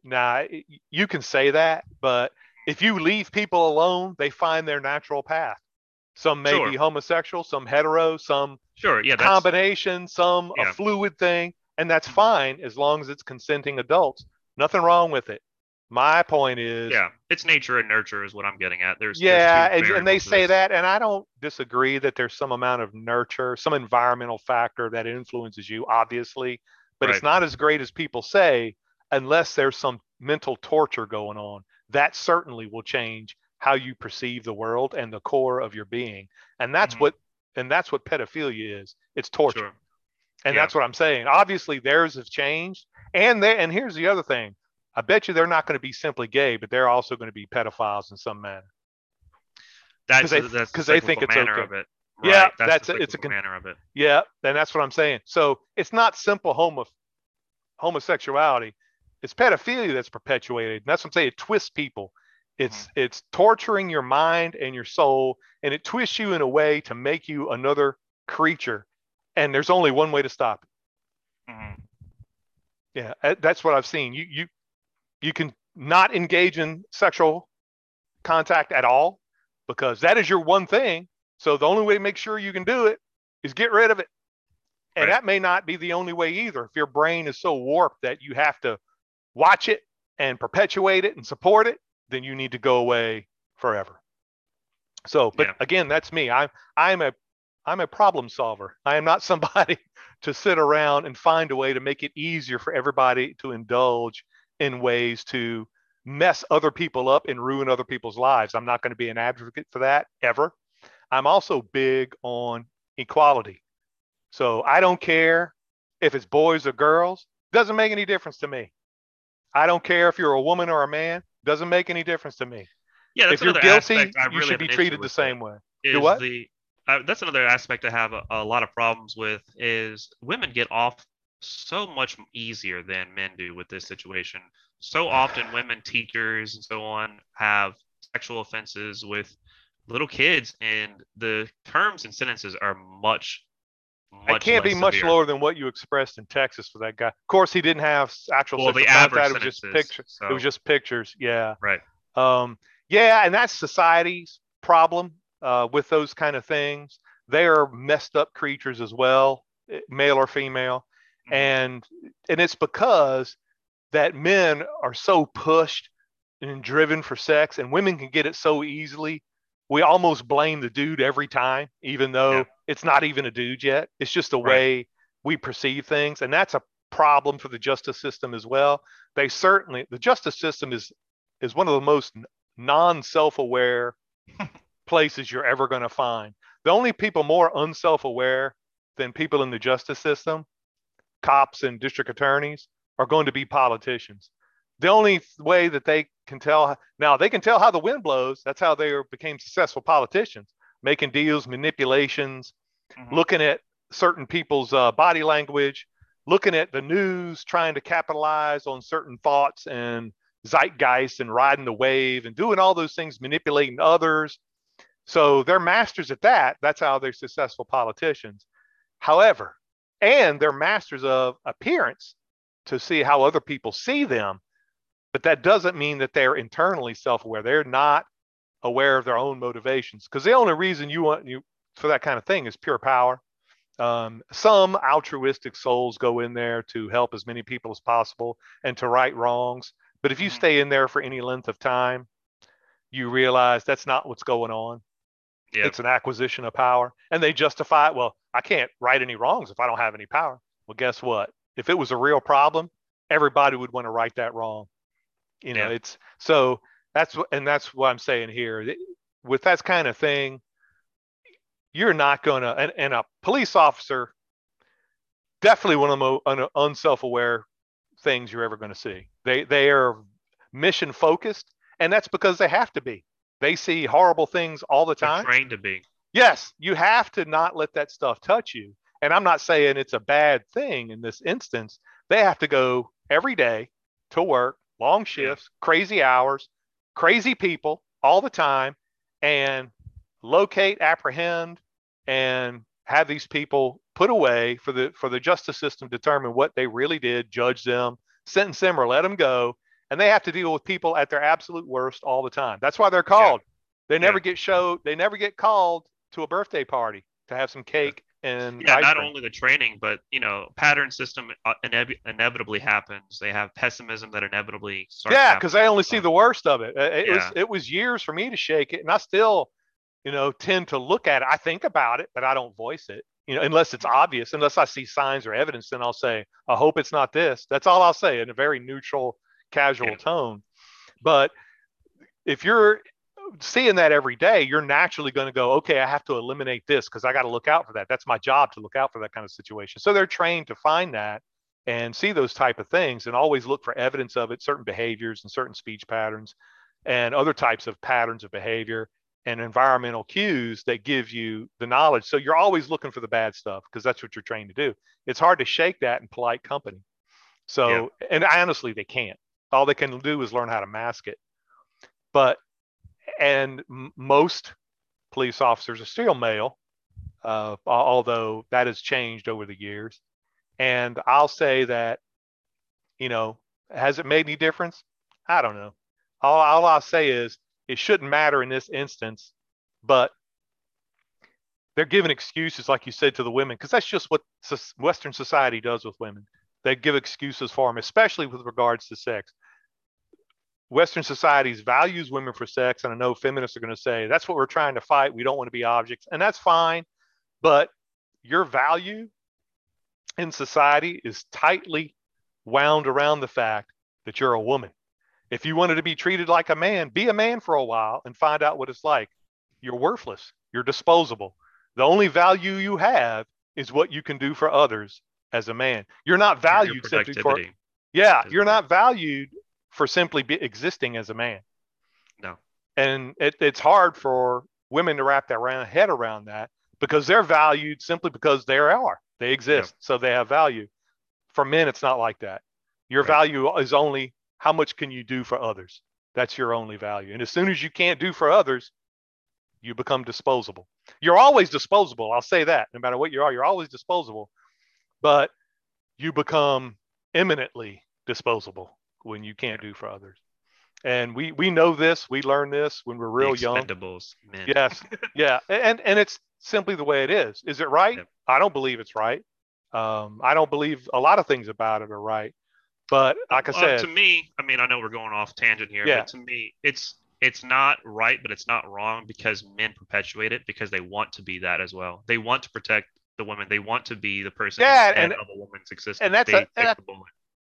Speaker 1: nah, you can say that, but if you leave people alone, they find their natural path. Some may sure. be homosexual, some hetero, some
Speaker 2: sure, yeah,
Speaker 1: combination, some yeah. a fluid thing, and that's fine as long as it's consenting adults. Nothing wrong with it. My point is,
Speaker 2: yeah, it's nature and nurture is what I'm getting at. There's
Speaker 1: yeah, there's and, and, they say that, and I don't disagree that there's some amount of nurture, some environmental factor that influences you, obviously, but right. it's not as great as people say unless there's some mental torture going on. That certainly will change how you perceive the world and the core of your being, and that's mm-hmm. what and that's what pedophilia is. It's torture. Sure. And yeah. that's what I'm saying. Obviously, theirs have changed. And they, and here's the other thing I bet you they're not going to be simply gay, but they're also going to be pedophiles in some manner.
Speaker 2: That's because they, the they think it's okay. Of it.
Speaker 1: Right. Yeah, that's, that's a, it's a manner of it. Yeah, and that's what I'm saying. So it's not simple homo homosexuality. It's pedophilia that's perpetuated. And that's what I'm saying. It twists people. It's mm-hmm. it's torturing your mind and your soul, and it twists you in a way to make you another creature. And there's only one way to stop it. Mm-hmm. Yeah, that's what I've seen. You you you can not engage in sexual contact at all because that is your one thing. So the only way to make sure you can do it is get rid of it. And right. that may not be the only way either. If your brain is so warped that you have to watch it and perpetuate it and support it, then you need to go away forever. So, but yeah. again, that's me. I'm I'm a I'm a problem solver. I am not somebody to sit around and find a way to make it easier for everybody to indulge in ways to mess other people up and ruin other people's lives. I'm not going to be an advocate for that ever. I'm also big on equality. So I don't care if it's boys or girls, doesn't make any difference to me. I don't care if you're a woman or a man, doesn't make any difference to me.
Speaker 2: Yeah,
Speaker 1: if you're guilty, really you should be treated the same way.
Speaker 2: Is what? The, uh, that's another aspect I have a, a lot of problems with is women get off so much easier than men do with this situation. So often, women teachers and so on have sexual offenses with little kids, and the terms and sentences are much.
Speaker 1: much it can't be much severe. lower than what you expressed in Texas for that guy. Of course, he didn't have actual
Speaker 2: well, the average
Speaker 1: It was just pictures. So. It was just pictures. Yeah.
Speaker 2: Right.
Speaker 1: Um, yeah, and that's society's problem uh, with those kind of things. They are messed up creatures as well, eh, male or female. Mm-hmm. and and it's because that men are so pushed and driven for sex, and women can get it so easily. We almost blame the dude every time, even though yeah. it's not even a dude yet. It's just the right. way we perceive things, and that's a problem for the justice system as well. They certainly the justice system is is one of the most non-self-aware places you're ever going to find. The only people more unself-aware than people in the justice system, cops and district attorneys, are going to be politicians. The only way that they can tell now they can tell how the wind blows. That's how they became successful politicians, making deals, manipulations, mm-hmm. looking at certain people's uh, body language, looking at the news, trying to capitalize on certain thoughts and zeitgeist and riding the wave and doing all those things, manipulating others. So they're masters at that. That's how they're successful politicians. However, and they're masters of appearance to see how other people see them. But that doesn't mean that they're internally self-aware. They're not aware of their own motivations because the only reason you want you for that kind of thing is pure power. Um, some altruistic souls go in there to help as many people as possible and to right wrongs. But if you mm-hmm. stay in there for any length of time, you realize that's not what's going on. Yep. It's an acquisition of power. And they justify it. Well, I can't right any wrongs if I don't have any power. Well, guess what? If it was a real problem, everybody would want to right that wrong. You know, it's so that's what, and that's what I'm saying here. With that kind of thing, you're not going to, and, and, a police officer, definitely one of the most unself-aware things you're ever going to see. They they are mission focused, and that's because they have to be. They see horrible things all the time.
Speaker 2: They're trained to be.
Speaker 1: Yes, you have to not let that stuff touch you. And I'm not saying it's a bad thing in this instance. They have to go every day to work, long shifts, crazy hours, crazy people all the time, and locate, apprehend, and have these people put away for the for the justice system to determine what they really did, judge them, sentence them, or let them go. And they have to deal with people at their absolute worst all the time. That's why they're called. Yeah. They never yeah. get showed. They never get called to a birthday party to have some cake and
Speaker 2: yeah. Not cream. only the training, but you know, pattern system uh, inev- inevitably happens. They have pessimism that inevitably starts.
Speaker 1: Yeah, because they only see the worst of it. It, yeah. was it was years for me to shake it, and I still, you know, tend to look at it. I think about it, but I don't voice it you know, unless it's obvious, unless I see signs or evidence, then I'll say, I hope it's not this. That's all I'll say in a very neutral, casual yeah. tone. But if you're seeing that every day, you're naturally going to go, okay, I have to eliminate this because I got to look out for that. That's my job to look out for that kind of situation. So they're trained to find that and see those type of things and always look for evidence of it, certain behaviors and certain speech patterns and other types of patterns of behavior and environmental cues that give you the knowledge. So you're always looking for the bad stuff because that's what you're trained to do. It's hard to shake that in polite company. So, yeah. and honestly, they can't. All they can do is learn how to mask it. But, and m- most police officers are still male, uh, although that has changed over the years. And I'll say that, you know, has it made any difference? I don't know. All, all I'll say is it shouldn't matter in this instance, but they're giving excuses, like you said, to the women, because that's just what Western society does with women. They give excuses for them, especially with regards to sex. Western societies values women for sex, and I know feminists are going to say that's what we're trying to fight. We don't want to be objects, and that's fine. But your value in society is tightly wound around the fact that you're a woman. If you wanted to be treated like a man, be a man for a while and find out what it's like. You're worthless. You're disposable. The only value you have is what you can do for others as a man. You're not valued simply for yeah. You're not valued for simply be, existing as a man.
Speaker 2: No.
Speaker 1: And it, it's hard for women to wrap their head around that because they're valued simply because they are. They exist, yeah. so they have value. For men, it's not like that. Your right. value is only how much can you do for others? That's your only value. And as soon as you can't do for others, you become disposable. You're always disposable. I'll say that. No matter what you are, you're always disposable. But you become eminently disposable when you can't do for others. And we we know this. We learn this when we're real young.
Speaker 2: Men.
Speaker 1: Yes. yeah. And and it's simply the way it is. Is it right? Yep. I don't believe it's right. Um, I don't believe a lot of things about it are right. But like I said,
Speaker 2: to me, I mean, I know we're going off tangent here, yeah. but to me, it's it's not right, but it's not wrong because men perpetuate it because they want to be that as well. They want to protect the women. They want to be the person
Speaker 1: yeah, and,
Speaker 2: of a woman's existence.
Speaker 1: And that's a, and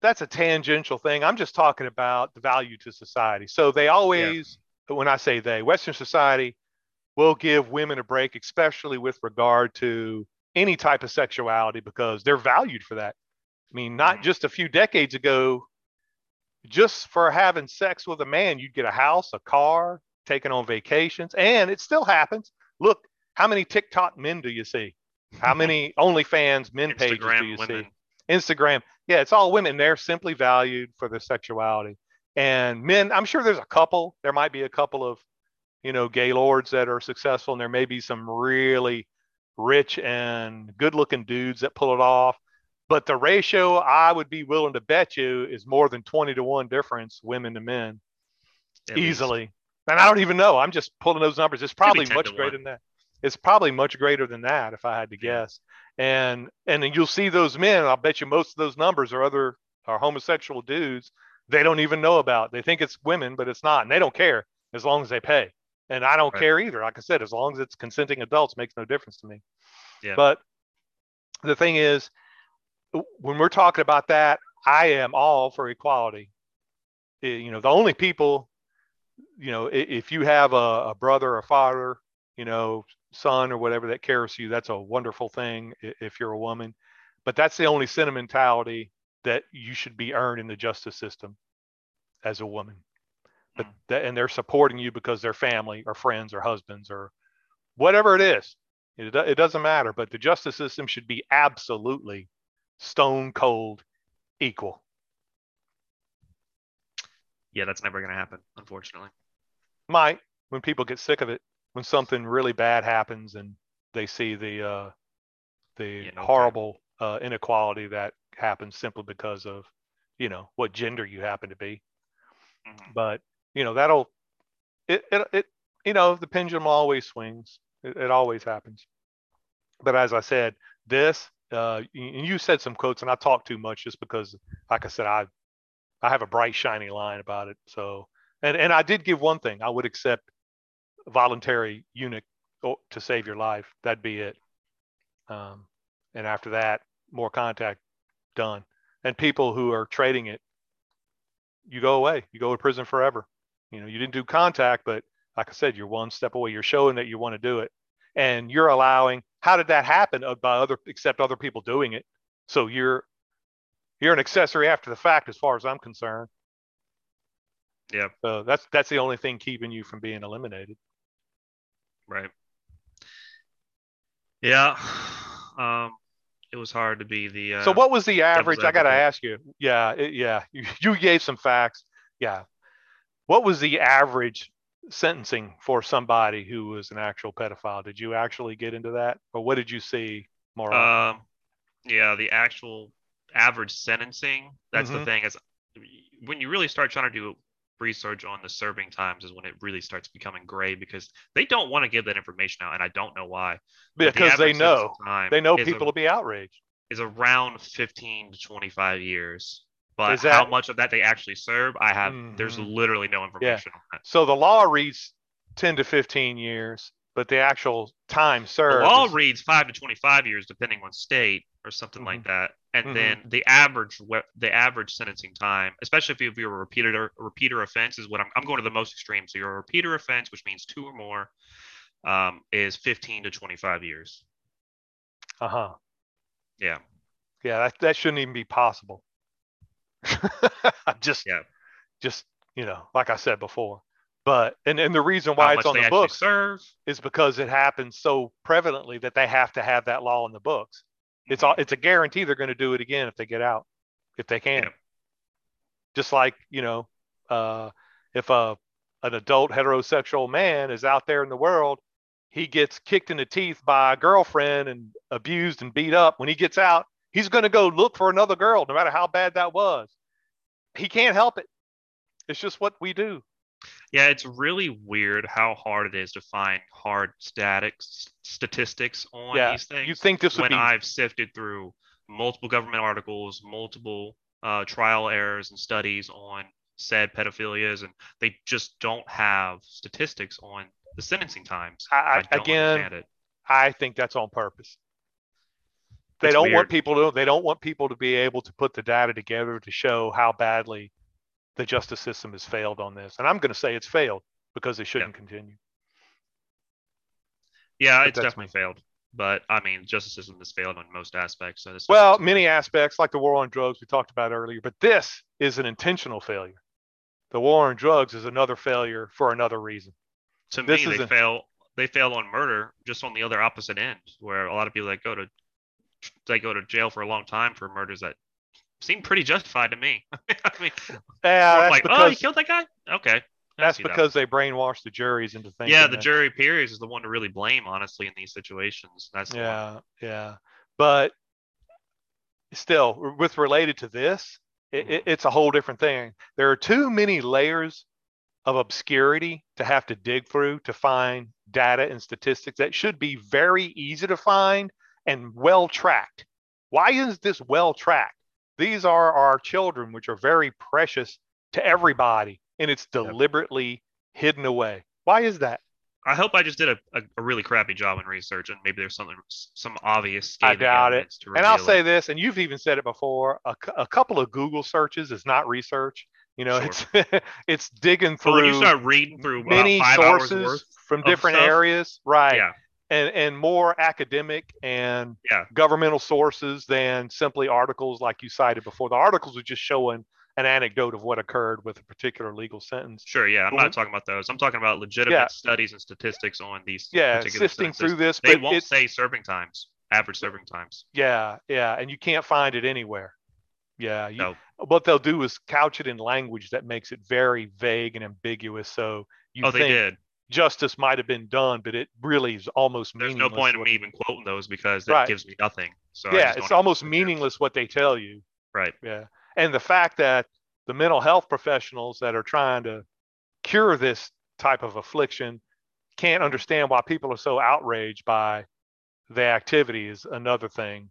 Speaker 1: that's a tangential thing. I'm just talking about the value to society. So they always, yeah. when I say they, Western society will give women a break, especially with regard to any type of sexuality, because they're valued for that. I mean, not mm-hmm. just a few decades ago, just for having sex with a man, you'd get a house, a car, taken on vacations, and it still happens. Look, how many TikTok men do you see? How many OnlyFans men pages do you women. see? Instagram. Yeah, it's all women. They're simply valued for their sexuality. And men, I'm sure there's a couple. There might be a couple of, you know, gay lords that are successful, and there may be some really rich and good-looking dudes that pull it off. But the ratio I would be willing to bet you is more than 20 to 1 difference women to men At easily. Least. And I don't even know. I'm just pulling those numbers. It's probably much greater than that. It's probably much greater than that if I had to guess. And and then you'll see those men, I'll bet you most of those numbers are other are homosexual dudes they don't even know about. They think it's women, but it's not. And they don't care as long as they pay. And I don't right. care either. Like I said, as long as it's consenting adults makes no difference to me.
Speaker 2: Yeah.
Speaker 1: But the thing is, when we're talking about that, I am all for equality. You know, the only people, you know, if you have a, a brother, a father, you know, son or whatever that cares for you, that's a wonderful thing if you're a woman. But that's the only sentimentality that you should be earned in the justice system as a woman. But hmm. that, and they're supporting you because they're family or friends or husbands or whatever it is. It, it doesn't matter. But the justice system should be absolutely stone cold equal.
Speaker 2: Yeah, that's never going to happen, unfortunately.
Speaker 1: Might when people get sick of it, when something really bad happens and they see the uh, the yeah, no horrible uh, inequality that happens simply because of you know what gender you happen to be. Mm-hmm. But you know that'll it, it it you know the pendulum always swings. It, it always happens. But as I said, this uh, and you said some quotes, and I talk too much just because, like I said, I I have a bright shiny line about it. So, and and I did give one thing. I would accept voluntary eunuch to save your life. That'd be it. Um, and after that, more contact done. And people who are trading it, you go away. You go to prison forever. You know, you didn't do contact, but like I said, you're one step away. You're showing that you want to do it, and you're allowing how did that happen uh, by other except other people doing it? So you're you're an accessory after the fact, as far as I'm concerned.
Speaker 2: Yeah.
Speaker 1: So that's that's the only thing keeping you from being eliminated.
Speaker 2: Right. Yeah. Um, it was hard to be the. Uh,
Speaker 1: so what was the average? I got to ask you. Yeah, it, yeah. You, you gave some facts. Yeah. What was the average sentencing for somebody who was an actual pedophile? Did you actually get into that, or what did you see more?
Speaker 2: Um, yeah, the actual average sentencing. That's mm-hmm. the thing is when you really start trying to do research on the serving times is when it really starts becoming gray because they don't want to give that information out, and I don't know why.
Speaker 1: Because the they know they know people a, will be outraged.
Speaker 2: Is around 15 to 25 years. But that, how much of that they actually serve, I have. Mm-hmm. There's literally no information yeah. on that.
Speaker 1: So the law reads 10 to 15 years, but the actual time served.
Speaker 2: The law is, reads five to 25 years, depending on state or something mm-hmm. like that. And mm-hmm. then the average the average sentencing time, especially if you're a repeater a repeater offense, is what I'm, I'm going to the most extreme. So you're a repeater offense, which means two or more, um, is 15 to 25 years.
Speaker 1: Uh huh.
Speaker 2: Yeah.
Speaker 1: Yeah, that, that shouldn't even be possible. just yeah, just you know, like I said before. But and, and the reason why it's on the books serve. is because it happens so prevalently that they have to have that law in the books. It's all it's a guarantee they're going to do it again if they get out, if they can. Yeah. Just like you know, uh, if a an adult heterosexual man is out there in the world, he gets kicked in the teeth by a girlfriend and abused and beat up. When he gets out, he's going to go look for another girl, no matter how bad that was. He can't help it. It's just what we do.
Speaker 2: Yeah, it's really weird how hard it is to find hard static statistics on yeah, these things.
Speaker 1: You think this would
Speaker 2: when
Speaker 1: be...
Speaker 2: I've sifted through multiple government articles, multiple uh, trial errors and studies on said pedophilias, and they just don't have statistics on the sentencing times.
Speaker 1: I, I again, I think that's on purpose. They don't weird. want people to. They don't want people to be able to put the data together to show how badly the justice system has failed on this. And I'm going to say it's failed because it shouldn't yeah. continue.
Speaker 2: Yeah, but it's definitely me. failed. But I mean, justice system has failed on most aspects. So
Speaker 1: well, many aspects, like the war on drugs we talked about earlier. But this is an intentional failure. The war on drugs is another failure for another reason.
Speaker 2: To this me, they fail. They fail on murder, just on the other opposite end, where a lot of people that go to they go to jail for a long time for murders that seemed pretty justified to me. I mean,
Speaker 1: yeah,
Speaker 2: like,
Speaker 1: because,
Speaker 2: oh, he killed that guy. Okay,
Speaker 1: that's because that. they brainwash the juries into thinking.
Speaker 2: Yeah, the
Speaker 1: that,
Speaker 2: jury periods is the one to really blame, honestly, in these situations. That's
Speaker 1: yeah, yeah. But still, with related to this, it, it, mm-hmm. it's a whole different thing. There are too many layers of obscurity to have to dig through to find data and statistics that should be very easy to find and well tracked. Why is this well tracked? These are our children, which are very precious to everybody, and it's deliberately yep. hidden away. Why is that?
Speaker 2: I hope I just did a, a, a, really crappy job in research, and maybe there's something, some obvious.
Speaker 1: I doubt it. And I'll say this, and you've even said it before: a, a couple of Google searches is not research. You know, sure. it's it's digging through. when
Speaker 2: you start reading through uh,
Speaker 1: many sources from different
Speaker 2: stuff,
Speaker 1: areas, right? Yeah and, and more academic and
Speaker 2: yeah.
Speaker 1: governmental sources than simply articles like you cited before. The articles are just showing an anecdote of what occurred with a particular legal sentence.
Speaker 2: Sure, yeah, I'm not talking about those. I'm talking about legitimate yeah. studies and statistics on these.
Speaker 1: Yeah, sifting through this,
Speaker 2: they won't say serving times, average serving times.
Speaker 1: Yeah, yeah, and you can't find it anywhere. Yeah, you, no. what they'll do is couch it in language that makes it very vague and ambiguous. So you
Speaker 2: oh,
Speaker 1: think,
Speaker 2: they did
Speaker 1: justice might have been done, but it really is almost
Speaker 2: There's no point in me even quoting those because that right. gives me nothing. So
Speaker 1: yeah, it's almost meaningless what they tell you.
Speaker 2: Right.
Speaker 1: Yeah. And the fact that the mental health professionals that are trying to cure this type of affliction can't understand why people are so outraged by the activity is another thing.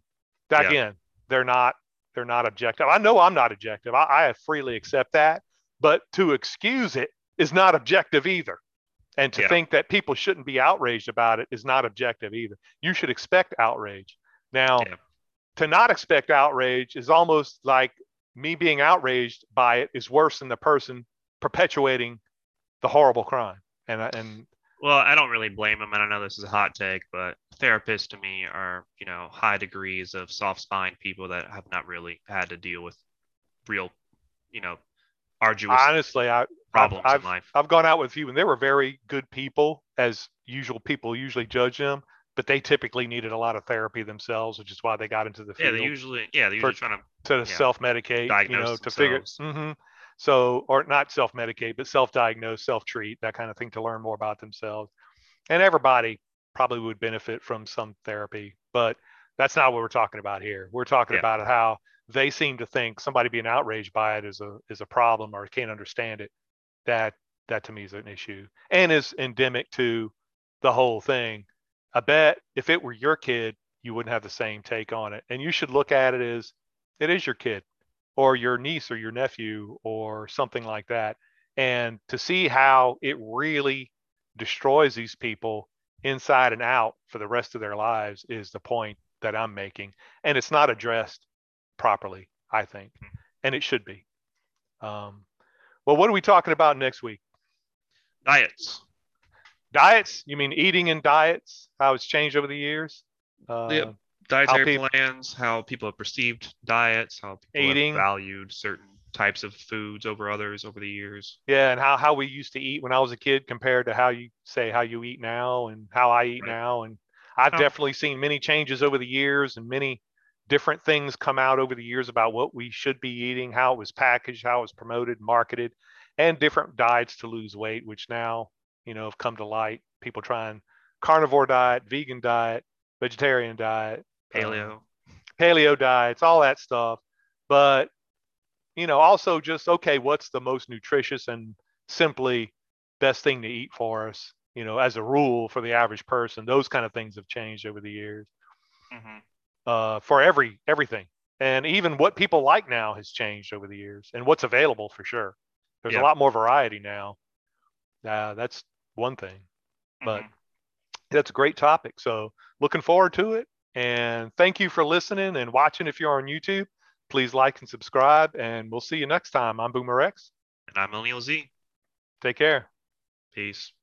Speaker 1: Yeah. Again, they're not they're not objective. I know I'm not objective. I, I freely accept that, but to excuse it is not objective either. And to yeah. think that people shouldn't be outraged about it is not objective either. You should expect outrage. Now, yeah. to not expect outrage is almost like me being outraged by it is worse than the person perpetuating the horrible crime. And uh, and
Speaker 2: well, I don't really blame them. And I know this is a hot take, but therapists to me are, you know, high degrees of soft spine people that have not really had to deal with real, you know, arduous.
Speaker 1: Honestly, I problems I've, in life. I've gone out with you, and they were very good people as usual people usually judge them, but they typically needed a lot of therapy themselves, which is why they got into the field.
Speaker 2: Yeah, they usually yeah they're usually trying to
Speaker 1: to yeah, self-medicate, you know, to figure. Mm-hmm. So, or not self-medicate, but self-diagnose, self-treat, that kind of thing to learn more about themselves. And everybody probably would benefit from some therapy, but that's not what we're talking about here. We're talking yeah. about how they seem to think somebody being outraged by it is a is a problem or can't understand it. That that to me is an issue and is endemic to the whole thing. I bet if it were your kid, you wouldn't have the same take on it. And you should look at it as it is your kid or your niece or your nephew or something like that. And to see how it really destroys these people inside and out for the rest of their lives is the point that I'm making. And it's not addressed properly, I think, and it should be. Um, well, what are we talking about next week?
Speaker 2: Diets.
Speaker 1: Diets? You mean eating and diets? How it's changed over the years?
Speaker 2: Uh. Dietary people, plans, how people have perceived diets, how people eating. have valued certain types of foods over others over the years.
Speaker 1: Yeah, and how, how we used to eat when I was a kid compared to how you say how you eat now and how I eat right. now. And I've oh. definitely seen many changes over the years and many different things come out over the years about what we should be eating, how it was packaged, how it was promoted, marketed, and different diets to lose weight, which now, you know, have come to light. People trying carnivore diet, vegan diet, vegetarian diet,
Speaker 2: paleo,
Speaker 1: paleo diets, all that stuff. But, you know, also just, okay, what's the most nutritious and simply best thing to eat for us? You know, as a rule for the average person, those kind of things have changed over the years. Mm-hmm uh, for every everything. And even what people like now has changed over the years, and what's available for sure. There's yeah. a lot more variety now. Uh, that's one thing, but mm-hmm. that's a great topic. So looking forward to it. And thank you for listening and watching. If you're on YouTube, please like and subscribe. And we'll see you next time. I'm Boomer X.
Speaker 2: And I'm Millennial Z.
Speaker 1: Take care.
Speaker 2: Peace.